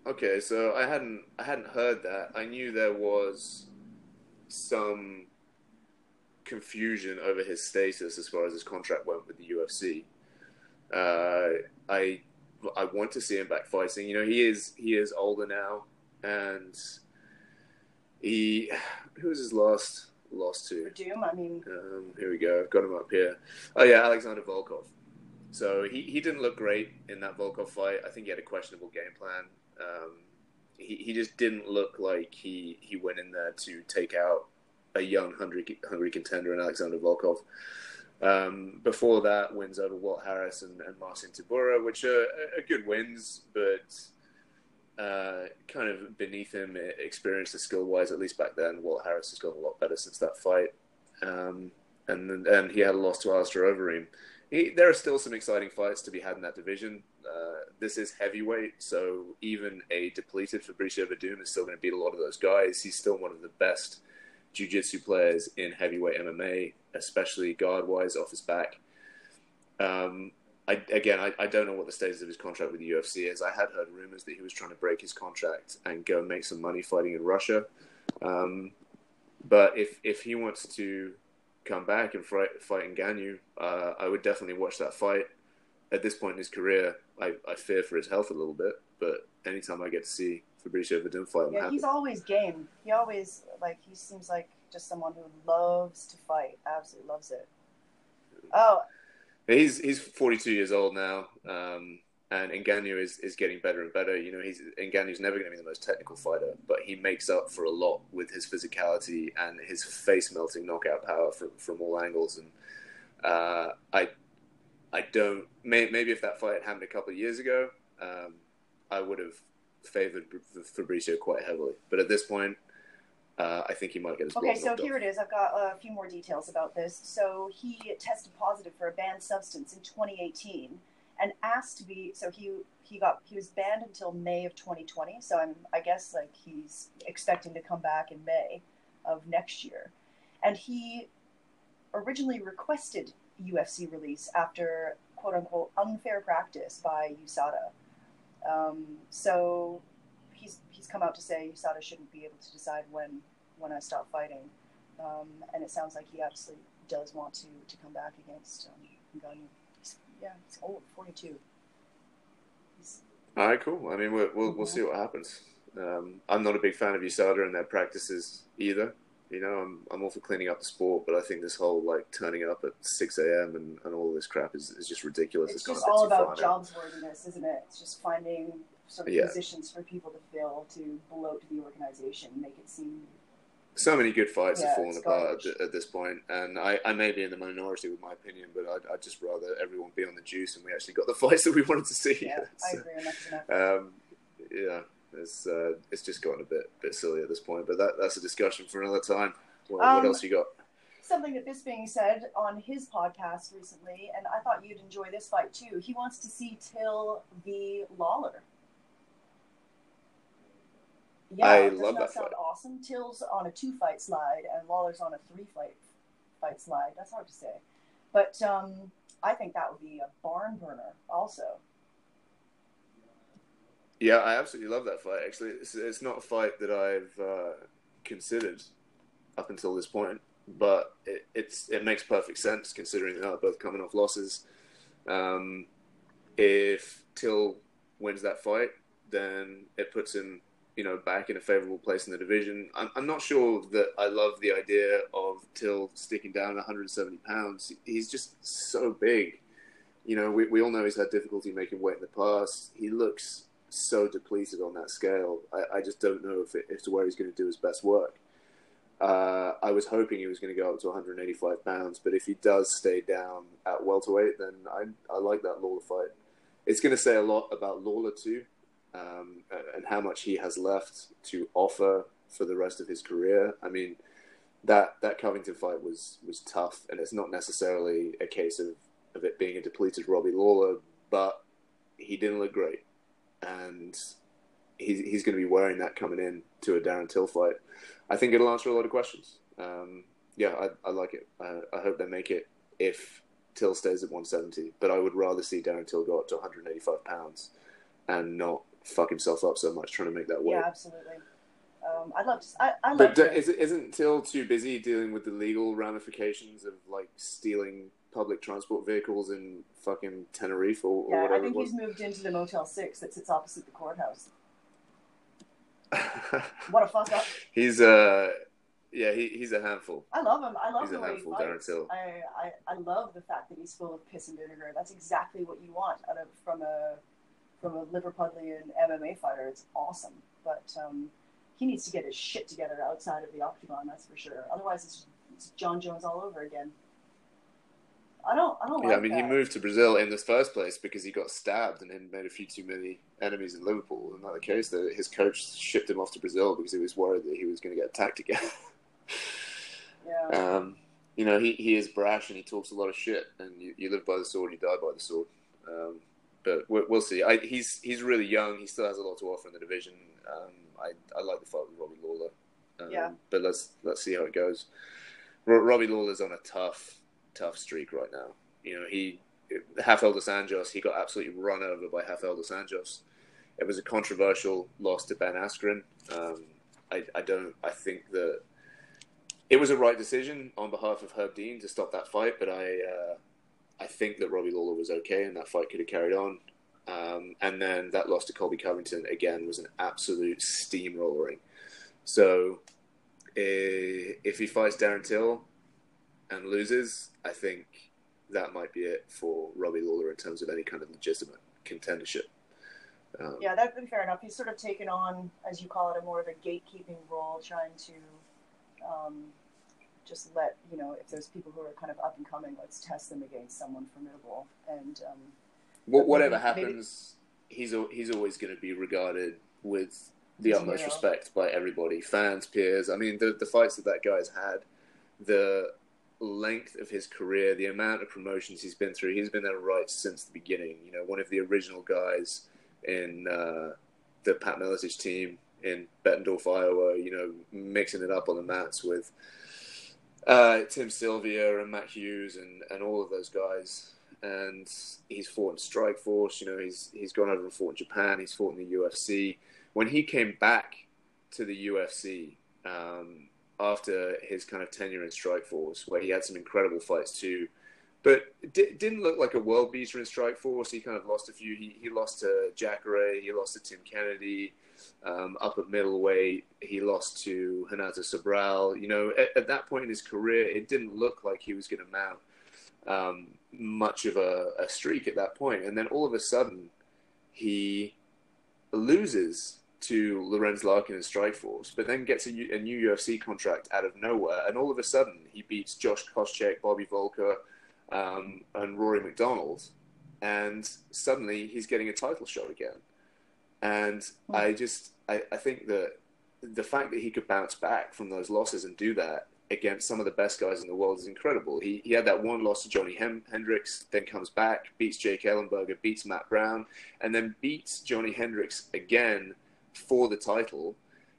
Okay, so I hadn't I hadn't heard that. I knew there was some confusion over his status as far as his contract went with the UFC. Uh, I I want to see him back fighting. You know, he is he is older now, and he who was his last lost to? Doom. I mean, um, here we go. I've got him up here. Oh yeah, Alexander Volkov. So he, he didn't look great in that Volkov fight. I think he had a questionable game plan. Um, he, he just didn't look like he, he went in there to take out a young hungry, hungry contender in Alexander Volkov. Um, before that, wins over Walt Harris and, and Marcin Tybura, which are, are good wins, but uh, kind of beneath him, experience and skill wise, at least back then. Walt Harris has gotten a lot better since that fight. Um, and and he had a loss to Alistair Overeem. He, there are still some exciting fights to be had in that division. Uh, this is heavyweight, so even a depleted Fabricio Werdum is still going to beat a lot of those guys. He's still one of the best jiu-jitsu players in heavyweight MMA, especially guard-wise off his back. Um, I, again, I, I, don't know what the status of his contract with the UFC is. I had heard rumors that he was trying to break his contract and go make some money fighting in Russia. Um, but if if he wants to come back and fight, fight Ngannou, uh, I would definitely watch that fight. At this point in his career, I, I fear for his health a little bit, but anytime I get to see Fabricio Werdum fight. Yeah, he's always game. He always like he seems like just someone who loves to fight. Absolutely loves it. Oh, he's he's 42 years old now, um, and Ngannou is, is getting better and better. You know, he's Ngannou's never going to be the most technical fighter, but he makes up for a lot with his physicality and his face melting knockout power from from all angles. And uh, I I don't may, maybe if that fight happened a couple of years ago, um, I would have favored Fabricio quite heavily. But at this point, uh, I think he might get his Okay, so off. here it is. I've got a few more details about this. So he tested positive for a banned substance in 2018 and asked to be. So he he got he was banned until May of 2020. So I'm I guess like he's expecting to come back in May of next year, and he originally requested UFC release after quote unquote unfair practice by USADA. Um, so he's he's come out to say USADA shouldn't be able to decide when when I stop fighting, um, and it sounds like he absolutely does want to to come back against um, Ngannou. Yeah, he's old, forty two. All right, cool. I mean, we'll we'll, mm-hmm. we'll see what happens. Um, I'm not a big fan of USADA and their practices either. You know, I'm I'm all for cleaning up the sport, but I think this whole like turning up at six a.m. and, and all this crap is, is just ridiculous. It's, it's just all about jobs worthiness, isn't it? It's just finding sort of Yeah. positions for people to fill to bloat the organization, and make it seem So many good fights Yeah, have fallen apart at, at this point, and I, I may be in the minority with my opinion, but I'd, I'd just rather everyone be on the juice and we actually got the fights that we wanted to see. yeah, I So, agree, enough's enough. um, yeah, it's uh, it's just gotten a bit bit silly at this point, but that that's a discussion for another time. What, what Um, else you got? Something that Bisping said on his podcast recently, and I thought you'd enjoy this fight too. He wants to see Till v Lawler. Yeah, I love that, that sound fight. awesome? Till's on a two fight slide and Lawler's on a three fight fight slide. That's hard to say, but um, I think that would be a barn burner. Also, Yeah, I absolutely love that fight. Actually, it's, it's not a fight that I've uh, considered up until this point, but it, it's it makes perfect sense considering they are both coming off losses. Um, if Till wins that fight, then it puts him, you know, back in a favorable place in the division. I'm, I'm not sure that I love the idea of Till sticking down 170 pounds. He's just so big. You know, we, we all know he's had difficulty making weight in the past. He looks so depleted on that scale. I, I just don't know if it, if to where he's going to do his best work. Uh, I was hoping he was going to go up to 185 pounds, but if he does stay down at welterweight, then I, I like that Lawler fight. It's going to say a lot about Lawler too, um, and how much he has left to offer for the rest of his career. I mean, that that Covington fight was was tough, and it's not necessarily a case of, of it being a depleted Robbie Lawler, but he didn't look great, and he's he's going to be wearing that coming in to a Darren Till fight. I think it'll answer a lot of questions. Um, yeah, I, I like it. I, I hope they make it if Till stays at 170, but I would rather see Darren Till go up to 185 pounds and not fuck himself up so much trying to make that work. yeah, absolutely. Um, I'd love to. I, I But d- is, isn't Till too busy dealing with the legal ramifications of like stealing public transport vehicles in fucking Tenerife or, or yeah, I think he's moved into the Motel Six that sits opposite the courthouse. What a fuck up! he's uh, yeah, he, he's a handful. I love him. I love He's the a way he handful, Darren fights. Till. I, I, I love the fact that he's full of piss and vinegar. That's exactly what you want out of from a from a Liverpudlian MMA fighter. It's awesome, but um, he needs to get his shit together outside of the octagon. That's for sure. Otherwise, it's, it's Jon Jones all over again. I don't. I don't Yeah, like I mean, that. he moved to Brazil in the first place because he got stabbed and had made a few too many enemies in Liverpool. In that case, that his coach shipped him off to Brazil because he was worried that he was going to get attacked again. Yeah. um, you know, he, he is brash and he talks a lot of shit. And you, you live by the sword, you die by the sword. Um, but we'll, we'll see. I, he's he's really young. He still has a lot to offer in the division. Um, I I like the fight with Robbie Lawler. Um, Yeah. But let's let's see how it goes. Ro- Robbie Lawler's on a tough tough streak right now. You know, he Rafael dos Anjos, he got absolutely run over by Rafael dos Anjos. It was a controversial loss to Ben Askren. Um, I, I don't. I think that it was a right decision on behalf of Herb Dean to stop that fight, but I uh, I think that Robbie Lawler was okay and that fight could have carried on. Um, and then that loss to Colby Covington again was an absolute steamrolling. So eh, if he fights Darren Till and loses, I think that might be it for Robbie Lawler in terms of any kind of legitimate contendership. Um, Yeah, that'd been fair enough. He's sort of taken on, as you call it, a more of a gatekeeping role, trying to um, just let you know if there's people who are kind of up and coming, let's test them against someone formidable. And um, Wh- whatever Maybe- maybe- happens, he's al- he's always going to be regarded with the He's a utmost respect by everybody, fans, peers. I mean, the the fights that that guy's had, the length of his career, the amount of promotions he's been through, he's been there right since the beginning. You know, one of the original guys in uh, the Pat Miletich team in Bettendorf, Iowa. You know, mixing it up on the mats with uh, Tim Sylvia and Matt Hughes and, and all of those guys. And he's fought in Strikeforce. You know, he's he's gone over and fought in Japan. He's fought in the UFC. When he came back to the UFC um, after his kind of tenure in Strikeforce, where he had some incredible fights too, but di- didn't look like a world beater in Strikeforce. He kind of lost a few. He, he lost to Jacare. He lost to Tim Kennedy. Um, up at middleweight, he lost to Renato Sobral. You know, at, at that point in his career, it didn't look like he was going to mount um, much of a, a streak at that point. And then all of a sudden, he loses to Lorenz Larkin in Strikeforce, but then gets a, a, new UFC contract out of nowhere, and all of a sudden he beats Josh Koscheck, Bobby Voelker, um, and Rory MacDonald, and suddenly he's getting a title shot again. And mm-hmm. I just I, I think that the fact that he could bounce back from those losses and do that against some of the best guys in the world is incredible. He, he had that one loss to Johny Hem- Hendricks, then comes back, beats Jake Ellenberger, beats Matt Brown, and then beats Johny Hendricks again for the title.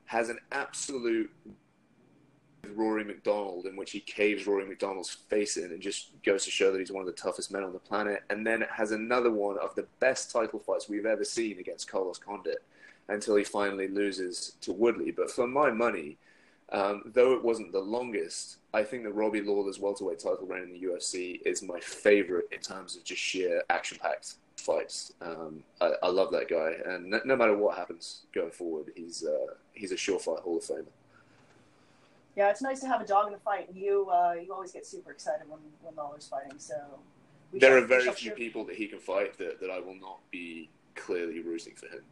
Has an absolute Rory MacDonald in which he caves Rory MacDonald's face in and just goes to show that he's one of the toughest men on the planet. And then it has another one of the best title fights we've ever seen against Carlos Condit until he finally loses to Woodley. But for my money, um, though it wasn't the longest, I think that Robbie Lawler's welterweight title reign in the UFC is my favorite in terms of just sheer action-packed fights. Um, I, I, love that guy, and no, no, matter what happens going forward, he's uh, he's a surefire Hall of Famer. Yeah, it's nice to have a dog in the fight. You uh, you always get super excited when when Lawler's fighting. So there are very few people that he can fight that, that I will not be clearly rooting for him.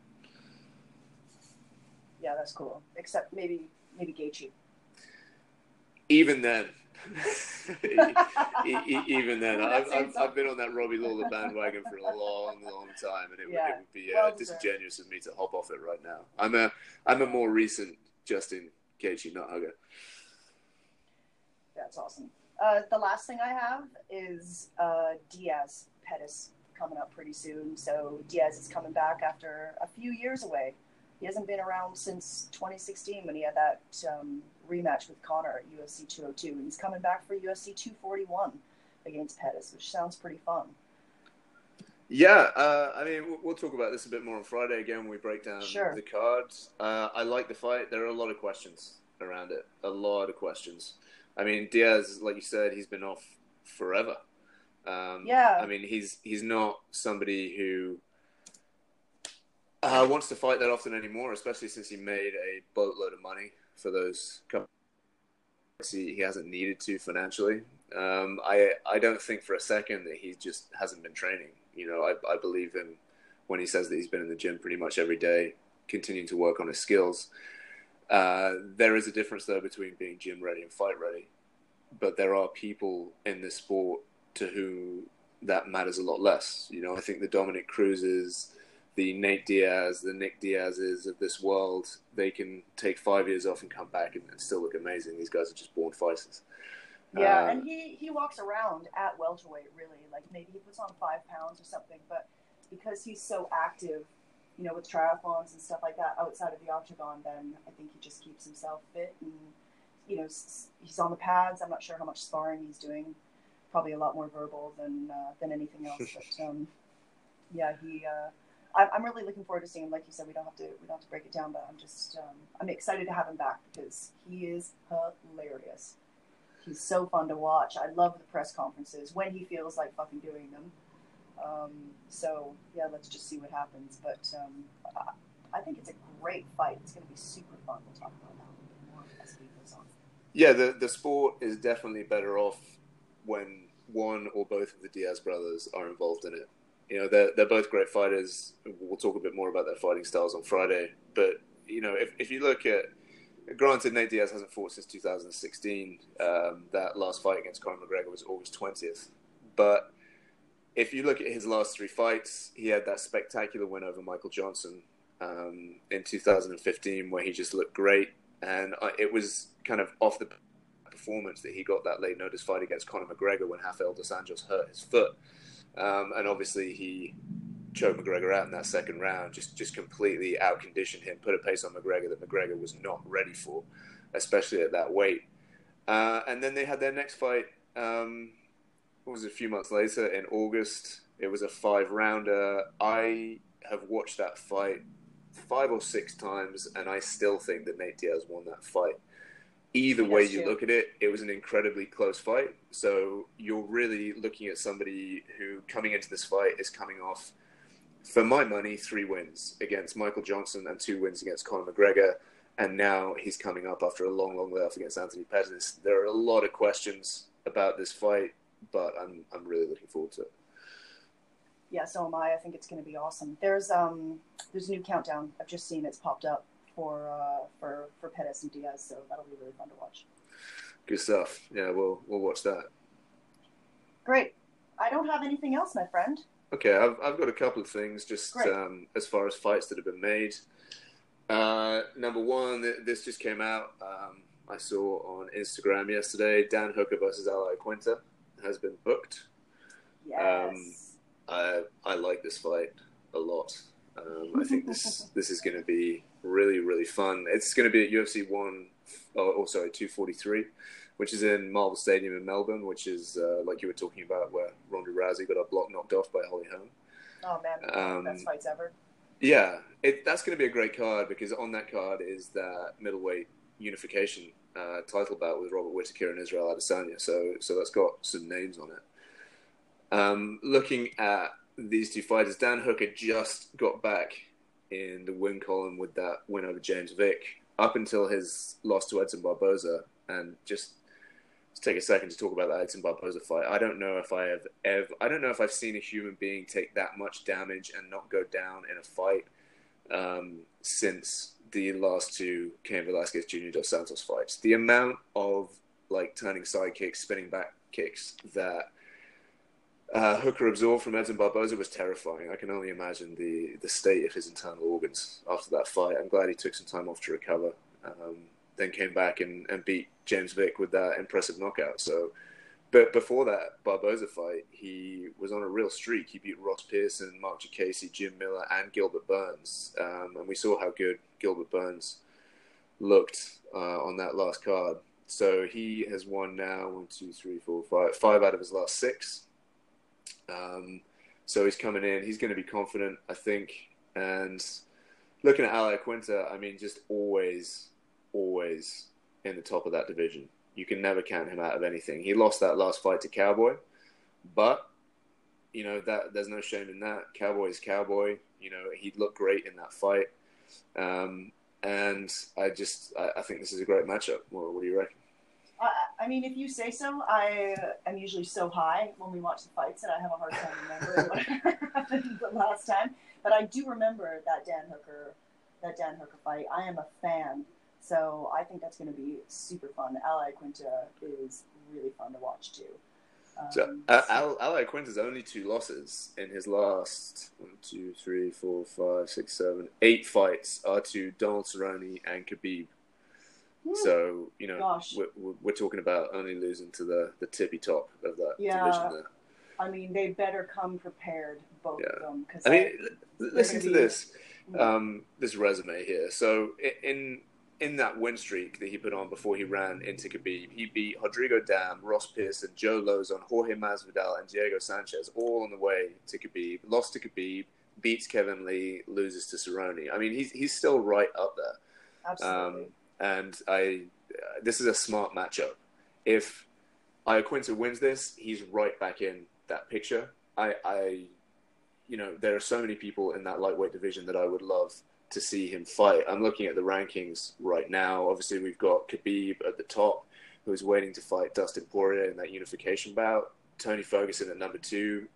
Yeah, that's cool. Except maybe maybe Gaethje. Even then, even then, I've, I've, I've, been on that Robbie Lawler bandwagon for a long, long time, and it, yeah. would, it would be uh, well disingenuous of me to hop off it right now. I'm a I'm a more recent Justin Gaethje nut hugger. That's awesome. Uh, the last thing I have is uh, Diaz Pettis coming up pretty soon. So Diaz is coming back after a few years away he hasn't been around since 2016 when he had that um, rematch with Conor at UFC 202. And he's coming back for UFC 241 against Pettis, which sounds pretty fun. Yeah, uh, I mean, we'll talk about this a bit more on Friday again when we break down sure. the cards. Uh, I like the fight. There are a lot of questions around it. A lot of questions. I mean, Diaz, like you said, he's been off forever. Um, yeah. I mean, he's he's not somebody who uh, wants to fight that often anymore, especially since he made a boatload of money for those couple. He, he hasn't needed to financially. Um, I I don't think for a second that he just hasn't been training. You know, I, I believe him when he says that he's been in the gym pretty much every day, continuing to work on his skills. Uh, there is a difference though between being gym ready and fight ready, but there are people in this sport to whom that matters a lot less. You know, I think the Dominick Cruzes the Nate Diaz, the Nick Diaz's of this world, they can take five years off and come back and, and still look amazing. These guys are just born fighters. Yeah, uh, and he, he walks around at welterweight, really. Like maybe he puts on five pounds or something, but because he's so active, you know, with triathlons and stuff like that outside of the octagon, then I think he just keeps himself fit. And, you know, he's on the pads. I'm not sure how much sparring he's doing. Probably a lot more verbal than uh, than anything else. But um, yeah, he. Uh, I'm really looking forward to seeing him. Like you said, we don't have to we don't have to break it down, but I'm just um, I'm excited to have him back because he is hilarious. He's so fun to watch. I love the press conferences when he feels like fucking doing them. Um, so yeah, let's just see what happens. But um, I think it's a great fight. It's going to be super fun. We'll talk about that more as we goes on. Yeah, the the sport is definitely better off when one or both of the Diaz brothers are involved in it you know, they're they're both great fighters. We'll talk a bit more about their fighting styles on Friday. But you know, if if you look at granted, Nate Diaz hasn't fought since 2016. Um, that last fight against Conor McGregor was August 20th. But if you look at his last three fights, he had that spectacular win over Michael Johnson um, in 2015, where he just looked great, and it was kind of off the performance that he got that late notice fight against Conor McGregor when Rafael dos Anjos hurt his foot. Um, and obviously, he choked McGregor out in that second round, just just completely outconditioned him, put a pace on McGregor that McGregor was not ready for, especially at that weight. Uh, and then they had their next fight. Um, what was it, a few months later in August? It was a five rounder. I have watched that fight five or six times, and I still think that Nate Diaz won that fight either way you look at it, it was an incredibly close fight. So you're really looking at somebody who, coming into this fight, is coming off, for my money, three wins against Michael Johnson and two wins against Conor McGregor. And now he's coming up after a long, long layoff against Anthony Pettis. There are a lot of questions about this fight, but I'm I'm really looking forward to it. Yeah, so am I. I think it's going to be awesome. There's um there's a new countdown. I've just seen it's popped up for uh, for for Pettis and Diaz, so that'll be really fun to watch. Good stuff. Yeah, we'll we'll watch that. Great. I don't have anything else, my friend. Okay, I've I've got a couple of things just um, as far as fights that have been made. Uh, number one, this just came out. Um, I saw on Instagram yesterday. Dan Hooker versus Al Iaquinta has been booked. Yes. I I like this fight a lot. Um, I think this this is going to be really really fun. It's going to be at UFC one, oh, oh sorry, two forty three, which is in Marvel Stadium in Melbourne, which is uh, like you were talking about, where Ronda Rousey got her block knocked off by Holly Holm. oh man, um, best fights ever. Yeah, it, that's going to be a great card because on that card is that middleweight unification uh, title bout with Robert Whitaker and Israel Adesanya. So, so that's got some names on it. Um, looking at these two fighters, Dan Hooker just got back in the win column with that win over James Vick. Up until his loss to Edson Barboza, and just take a second to talk about that Edson Barboza fight. I don't know if I have ever, I don't know if I've seen a human being take that much damage and not go down in a fight um, since the last two Cain Velasquez Jr. dos Santos fights. The amount of like turning side kicks, spinning back kicks that uh, Hooker absorbed from Edson Barboza was terrifying. I can only imagine the the state of his internal organs after that fight. I'm glad he took some time off to recover. Um, then came back and, and beat James Vick with that impressive knockout. So, but before that Barboza fight, he was on a real streak. He beat Ross Pearson, Marc Diakiese, Jim Miller, and Gilbert Burns. Um, and we saw how good Gilbert Burns looked uh, on that last card. So he has won now one, two, three, four, five, five out of his last six. Um, so he's coming in. He's going to be confident, I think. And looking at Al Iaquinta, I mean, just always, always in the top of that division. You can never count him out of anything. He lost that last fight to Cowboy, but you know that there's no shame in that. Cowboy is Cowboy. You know he looked great in that fight, um, and I just I, I think this is a great matchup. What, what do you reckon? I, I mean, if you say so, I am usually so high when we watch the fights that I have a hard time remembering whatever happened the last time. But I do remember that Dan Hooker, that Dan Hooker fight. I am a fan, so I think that's going to be super fun. Al Iaquinta is really fun to watch too. Um, So uh, Al, Ally Quinta's only two losses in his last one, two, three, four, five, six, seven, eight fights are to Donald Cerrone and Khabib. So you know Gosh. we're, we're, talking about only losing to the, the tippy top of that Yeah. division there. I mean, they better come prepared, both Yeah. of them, because I mean, listen gonna this um, this resume here. So in in that win streak that he put on before he ran into Khabib, he beat Rodrigo Damm, Ross Pearson, Joe Lauzon, Jorge Masvidal, and Diego Sanchez all on the way to Khabib. Lost to Khabib, beats Kevin Lee, loses to Cerrone. I mean, he's he's still right up there. absolutely. Um, and I, uh, this is a smart matchup. If Iaquinta wins this, he's right back in that picture. I, I, you know, there are so many people in that lightweight division that I would love to see him fight. I'm looking at the rankings right now. Obviously, we've got Khabib at the top, who's waiting to fight Dustin Poirier in that unification bout. Tony Ferguson at number two.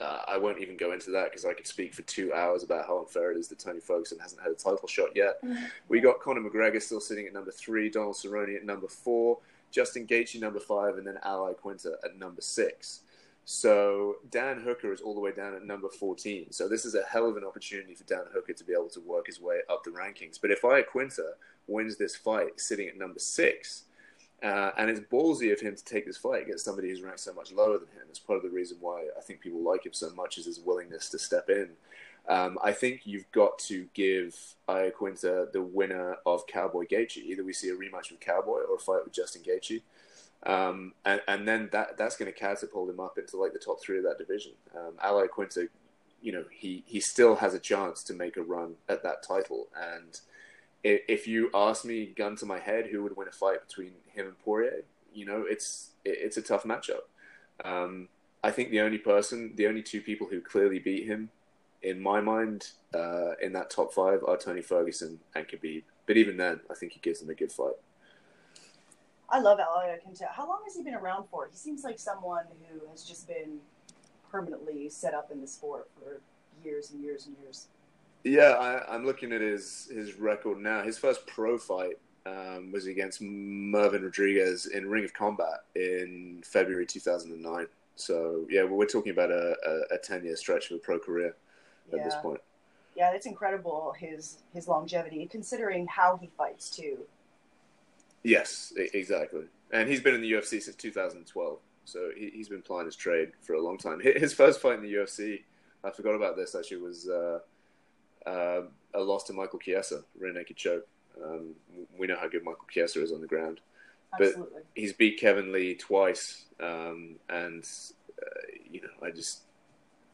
Uh, I won't even go into that because I could speak for two hours about how unfair it is that Tony Ferguson hasn't had a title shot yet. We got Conor McGregor still sitting at number three, Donald Cerrone at number four, Justin Gaethje number five, and then Al Iaquinta at number six. So Dan Hooker is all the way down at number 14. So this is a hell of an opportunity for Dan Hooker to be able to work his way up the rankings. But if Iaquinta wins this fight sitting at number six, uh, and it's ballsy of him to take this fight against somebody who's ranked so much lower than him. It's part of the reason why I think people like him so much is his willingness to step in. Um, I think you've got to give Iaquinta the winner of Cowboy Gaethje. Either we see a rematch with Cowboy or a fight with Justin Gaethje. Um, and, and then that that's going to catapult him up into like the top three of that division. Um, Al Iaquinta, you know, he he still has a chance to make a run at that title. And if, you ask me, gun to my head, who would win a fight between him and Poirier, you know, it's it's a tough matchup. Um, I think the only person, the only two people who clearly beat him, in my mind, uh, in that top five are Tony Ferguson and Khabib. But even then, I think he gives them a good fight. I love Al Iaquinta. How long has he been around for? He seems like someone who has just been permanently set up in the sport for years and years and years. Yeah, I, am looking at his his record now. His first pro fight um, was against Mervin Rodriguez in Ring of Combat in February 2009. So yeah, well, we're talking about a, a, a 10 year stretch of a pro career at yeah. this point. Yeah, it's incredible his his longevity, considering how he fights too. Yes, exactly. And he's been in the UFC since 2012, so he, has been plying his trade for a long time. His first fight in the UFC, I forgot about this actually, was uh, uh, a loss to Michael Chiesa, rear naked choke. Um, we know how good Michael Chiesa is on the ground. Absolutely. But he's beat Kevin Lee twice, um, and uh, you know, I just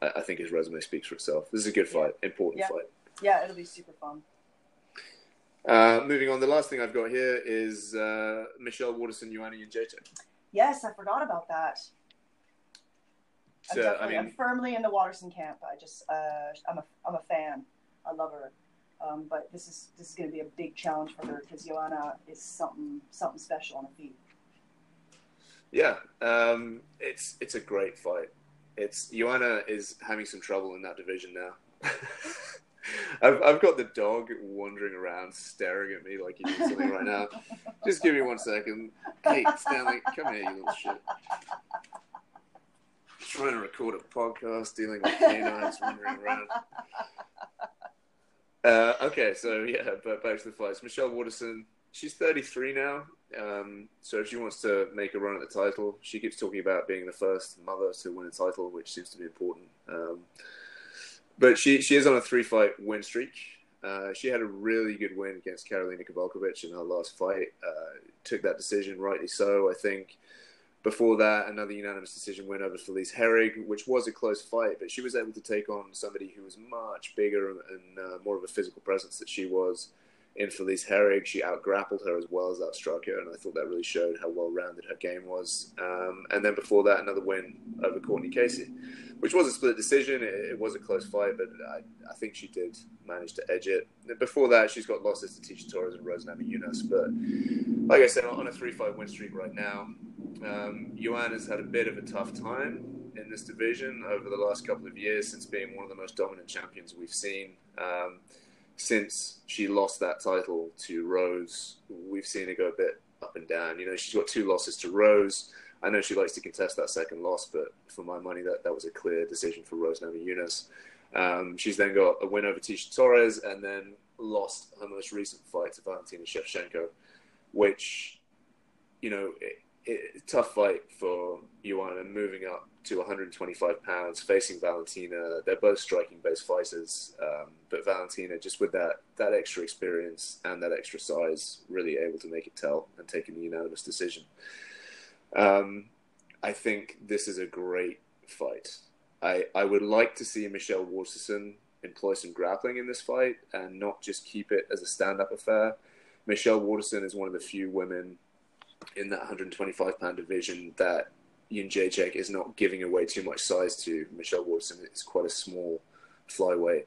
I, I, think his resume speaks for itself. This is a good fight, important yeah. fight. Yeah, it'll be super fun. Uh, moving on, the last thing I've got here is uh, Michelle Waterson, Joanna Jędrzejczyk. Yes, I forgot about that. So, I'm, I mean, I'm firmly in the Waterson camp. I just, uh, I'm a, I'm a fan. I love her. Um, but this is this is going to be a big challenge for her because Joanna is something something special on her feet. Yeah, um, it's it's a great fight. It's Joanna is having some trouble in that division now. I've I've got the dog wandering around, staring at me like he needs something right now. Just give me one second. Hey, Stanley, come here, you little shit. Trying to record a podcast, dealing with canines wandering around. Uh, okay, so yeah, but back to the fights. Michelle Waterson, she's 33 now. Um, so if she wants to make a run at the title, she keeps talking about being the first mother to win a title, which seems to be important. Um, but she she is on a three fight win streak. Uh, she had a really good win against Karolina Kowalkiewicz in her last fight. Uh, took that decision rightly so, I think. Before that, another unanimous decision win over Felice Herrig, which was a close fight, but she was able to take on somebody who was much bigger and uh, more of a physical presence that she was in Felice Herrig. She outgrappled her as well as that her, and I thought that really showed how well rounded her game was. Um, and then before that, another win over Courtney Casey, which was a split decision. It, it was a close fight, but I, I, think she did manage to edge it. Before that, she's got losses to Tecia Torres and Rose Namajunas, but like I said, on a three fight win streak right now. Um, has had a bit of a tough time in this division over the last couple of years since being one of the most dominant champions we've seen. Um, since she lost that title to Rose, we've seen her go a bit up and down. You know, she's got two losses to Rose. I know she likes to contest that second loss, but for my money, that, that was a clear decision for Rose Namajunas. Um, she's then got a win over Tecia Torres and then lost her most recent fight to Valentina Shevchenko, which, you know, it, it, tough fight for Joanna moving up to 125 pounds, facing Valentina. They're both striking based fighters, um, but Valentina just with that that extra experience and that extra size, really able to make it tell and taking the unanimous decision. Um, I think this is a great fight. I I would like to see Michelle Waterson employ some grappling in this fight and not just keep it as a stand up affair. Michelle Waterson is one of the few women in that 125 pound division that Jędrzejczyk is not giving away too much size to. Michelle Watson. It's quite a small flyweight.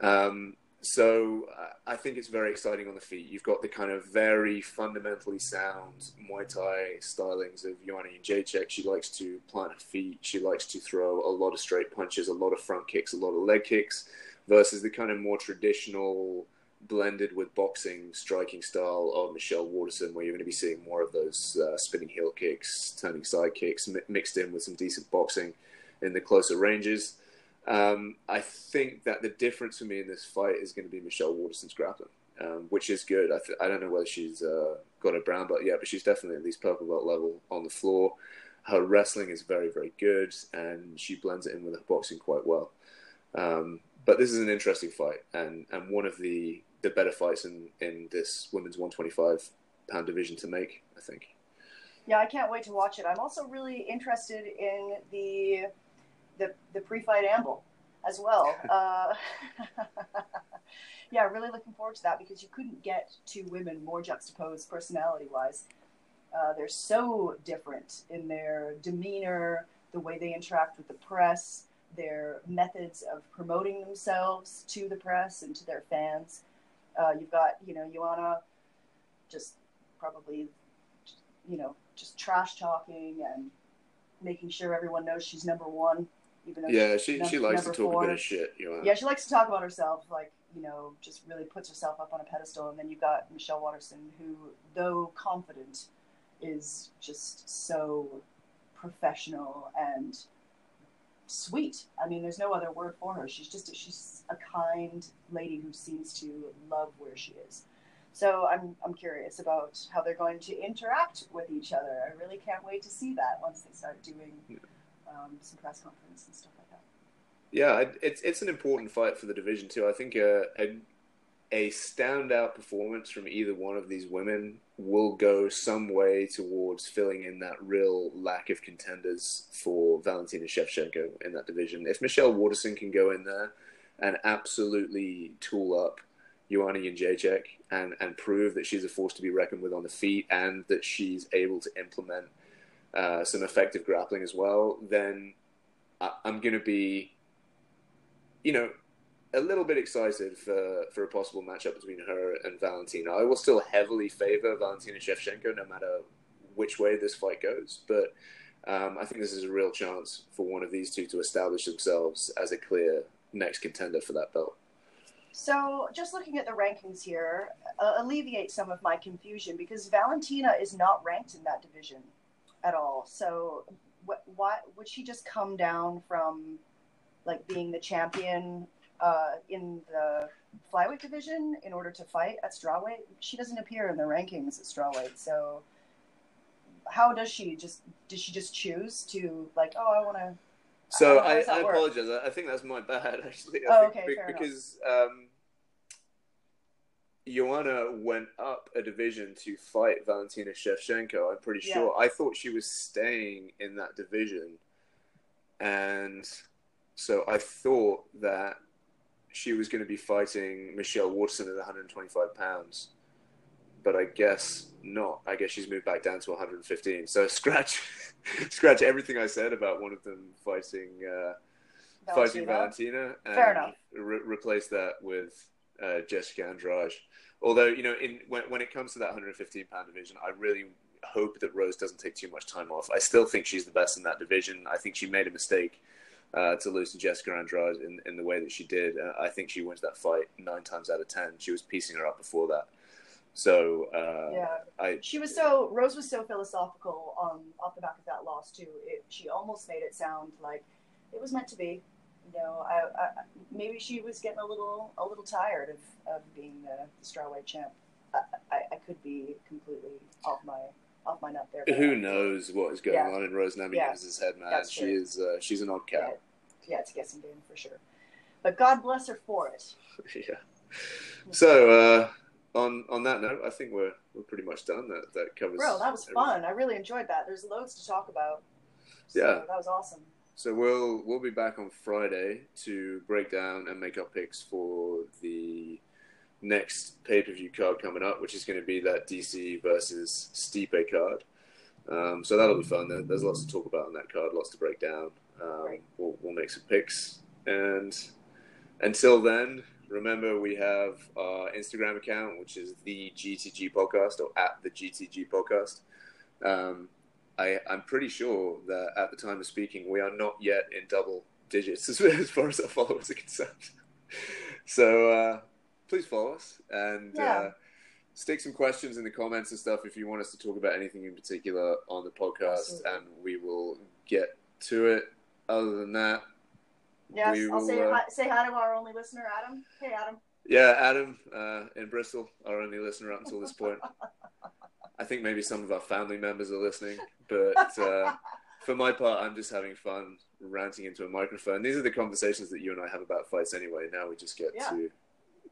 Um, so I think it's very exciting on the feet. You've got the kind of very fundamentally sound Muay Thai stylings of Joanna Jędrzejczyk. She likes to plant her feet. She likes to throw a lot of straight punches, a lot of front kicks, a lot of leg kicks, versus the kind of more traditional blended with boxing striking style of Michelle Waterson, where you're going to be seeing more of those uh, spinning heel kicks, turning side kicks, mi- mixed in with some decent boxing in the closer ranges. Um, I think that the difference for me in this fight is going to be Michelle Waterson's grappling, um, which is good. I, th- I, don't know whether she's uh, got a brown belt yet, but she's definitely at least purple belt level on the floor. Her wrestling is very, very good, and she blends it in with her boxing quite well. Um, but this is an interesting fight, and, and one of the the better fights in, in this women's 125 pound division to make, I think. Yeah, I can't wait to watch it. I'm also really interested in the the, the pre-fight amble as well. uh, yeah, really looking forward to that because you couldn't get two women more juxtaposed personality-wise. Uh, they're so different in their demeanor, the way they interact with the press, their methods of promoting themselves to the press and to their fans. Uh, you've got, you know, Joanna just probably, you know, just trash talking and making sure everyone knows she's number one Even though Yeah, she she likes to talk four. a bit of shit. You know. Yeah, she likes to talk about herself, like, you know, just really puts herself up on a pedestal. And then you've got Michelle Waterson, who, though confident, is just so professional and sweet. I mean, there's no other word for her. She's just, she's a kind lady who seems to love where she is. So I'm, I'm curious about how they're going to interact with each other. I really can't wait to see that once they start doing um, some press conference and stuff like that. Yeah, it's it's an important fight for the division too. I think a, a a standout performance from either one of these women will go some way towards filling in that real lack of contenders for Valentina Shevchenko in that division. If Michelle Waterson can go in there and absolutely tool up Joanna Jędrzejczyk and and prove that she's a force to be reckoned with on the feet and that she's able to implement uh, some effective grappling as well, then I, I'm going to be you know, a little bit excited for, for a possible matchup between her and Valentina. I will still heavily favor Valentina Shevchenko no matter which way this fight goes, but um, I think this is a real chance for one of these two to establish themselves as a clear next contender for that belt. So, just looking at the rankings here, uh, alleviate some of my confusion because Valentina is not ranked in that division at all. So, wh- why would she just come down from like being the champion uh, in the flyweight division in order to fight at strawweight? She doesn't appear in the rankings at strawweight. So, how does she just? Did she just choose to like? Oh, I want to. So How I, I apologize. I I think that's my bad, actually. I Oh, think okay, fair enough. because um, Joanna went up a division to fight Valentina Shevchenko. I'm pretty Yeah. sure. I thought she was staying in that division, and so I thought that she was going to be fighting Michelle Waterson at 125 pounds. But I guess not. I guess she's moved back down to 115. So scratch, scratch everything I said about one of them fighting. Uh, fighting Valentina and. Re- replace that with uh, Jessica Andrade. Although you know, in when, when it comes to that 115 pound division, I really hope that Rose doesn't take too much time off. I still think she's the best in that division. I think she made a mistake uh, to lose to Jessica Andrade in, in the way that she did. Uh, I think she wins that fight nine times out of ten. She was piecing her up before that. So uh, Yeah. I She was so Rose was so philosophical on off the back of that loss too. It, she almost made it sound like it was meant to be. You know, I, I maybe she was getting a little a little tired of, of being the, the strawweight champ. I, I could be completely off my off my nut there. who knows what is going Yeah. on in Rose Yeah. Namajunas' head, man. That's She true. is uh, she's an odd Yeah, cat. yeah, it's a guessing game for sure. But God bless her for it. yeah. So uh, on on that note, I think we're we're pretty much done. That that covers. Bro, that was everything. fun. I really enjoyed that. There's loads to talk about. So Yeah. that was awesome. So we'll we'll be back on Friday to break down and make our picks for the next pay per view card coming up, which is going to be that DC versus Stipe card. Um, so that'll be fun. There's lots to talk about on that card, lots to break down. Um, Right. we'll, we'll make some picks, and until then, remember we have our Instagram account, which is the GTG Podcast or at the GTG Podcast. Um, I, I'm pretty sure that at the time of speaking, we are not yet in double digits as, as far as our followers are concerned. So uh, please follow us and Yeah. uh, stick some questions in the comments and stuff if you want us to talk about anything in particular on the podcast, Absolutely. and we will get to it. Other than that, Yes, We I'll say will, uh, hi, say hi to our only listener, Adam. Hey, Adam. yeah, Adam uh, in Bristol, our only listener up until this point. I think maybe some of our family members are listening, but uh, for my part, I'm just having fun ranting into a microphone. These are the conversations that you and I have about fights anyway. Now we just get Yeah. to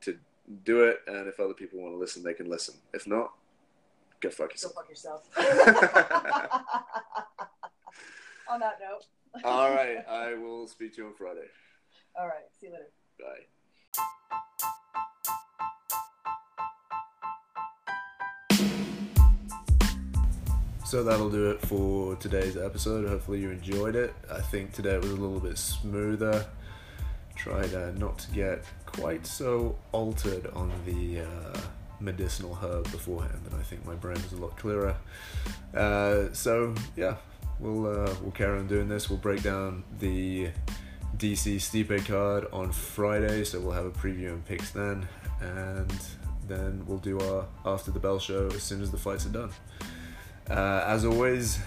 to do it, and if other people want to listen, they can listen. If not, go fuck Go yourself. fuck yourself. On that note. All right, I will speak to you on Friday. All right. See you later. Bye. So that'll do it for today's episode. Hopefully you enjoyed it. I think today it was a little bit smoother. Tried uh, not to get quite so altered on the uh, medicinal herb beforehand, and I think my brain is a lot clearer. Uh, so yeah, we'll uh, we'll carry on doing this. We'll break down the DC Stipe card on Friday, so we'll have a preview and picks then, and then we'll do our after the bell show as soon as the fights are done. Uh, as always,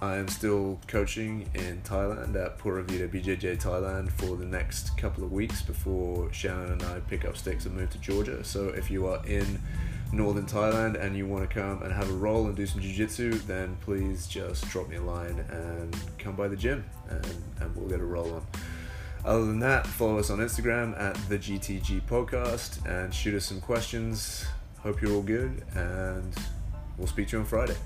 I am still coaching in Thailand at Pura Vida BJJ Thailand for the next couple of weeks before Shannon and I pick up sticks and move to Georgia. So if you are in northern Thailand and you want to come and have a roll and do some jiu-jitsu, then please just drop me a line and come by the gym and, and we'll get a roll on. Other than that, follow us on Instagram at the GTG Podcast and shoot us some questions. Hope you're all good and we'll speak to you on Friday.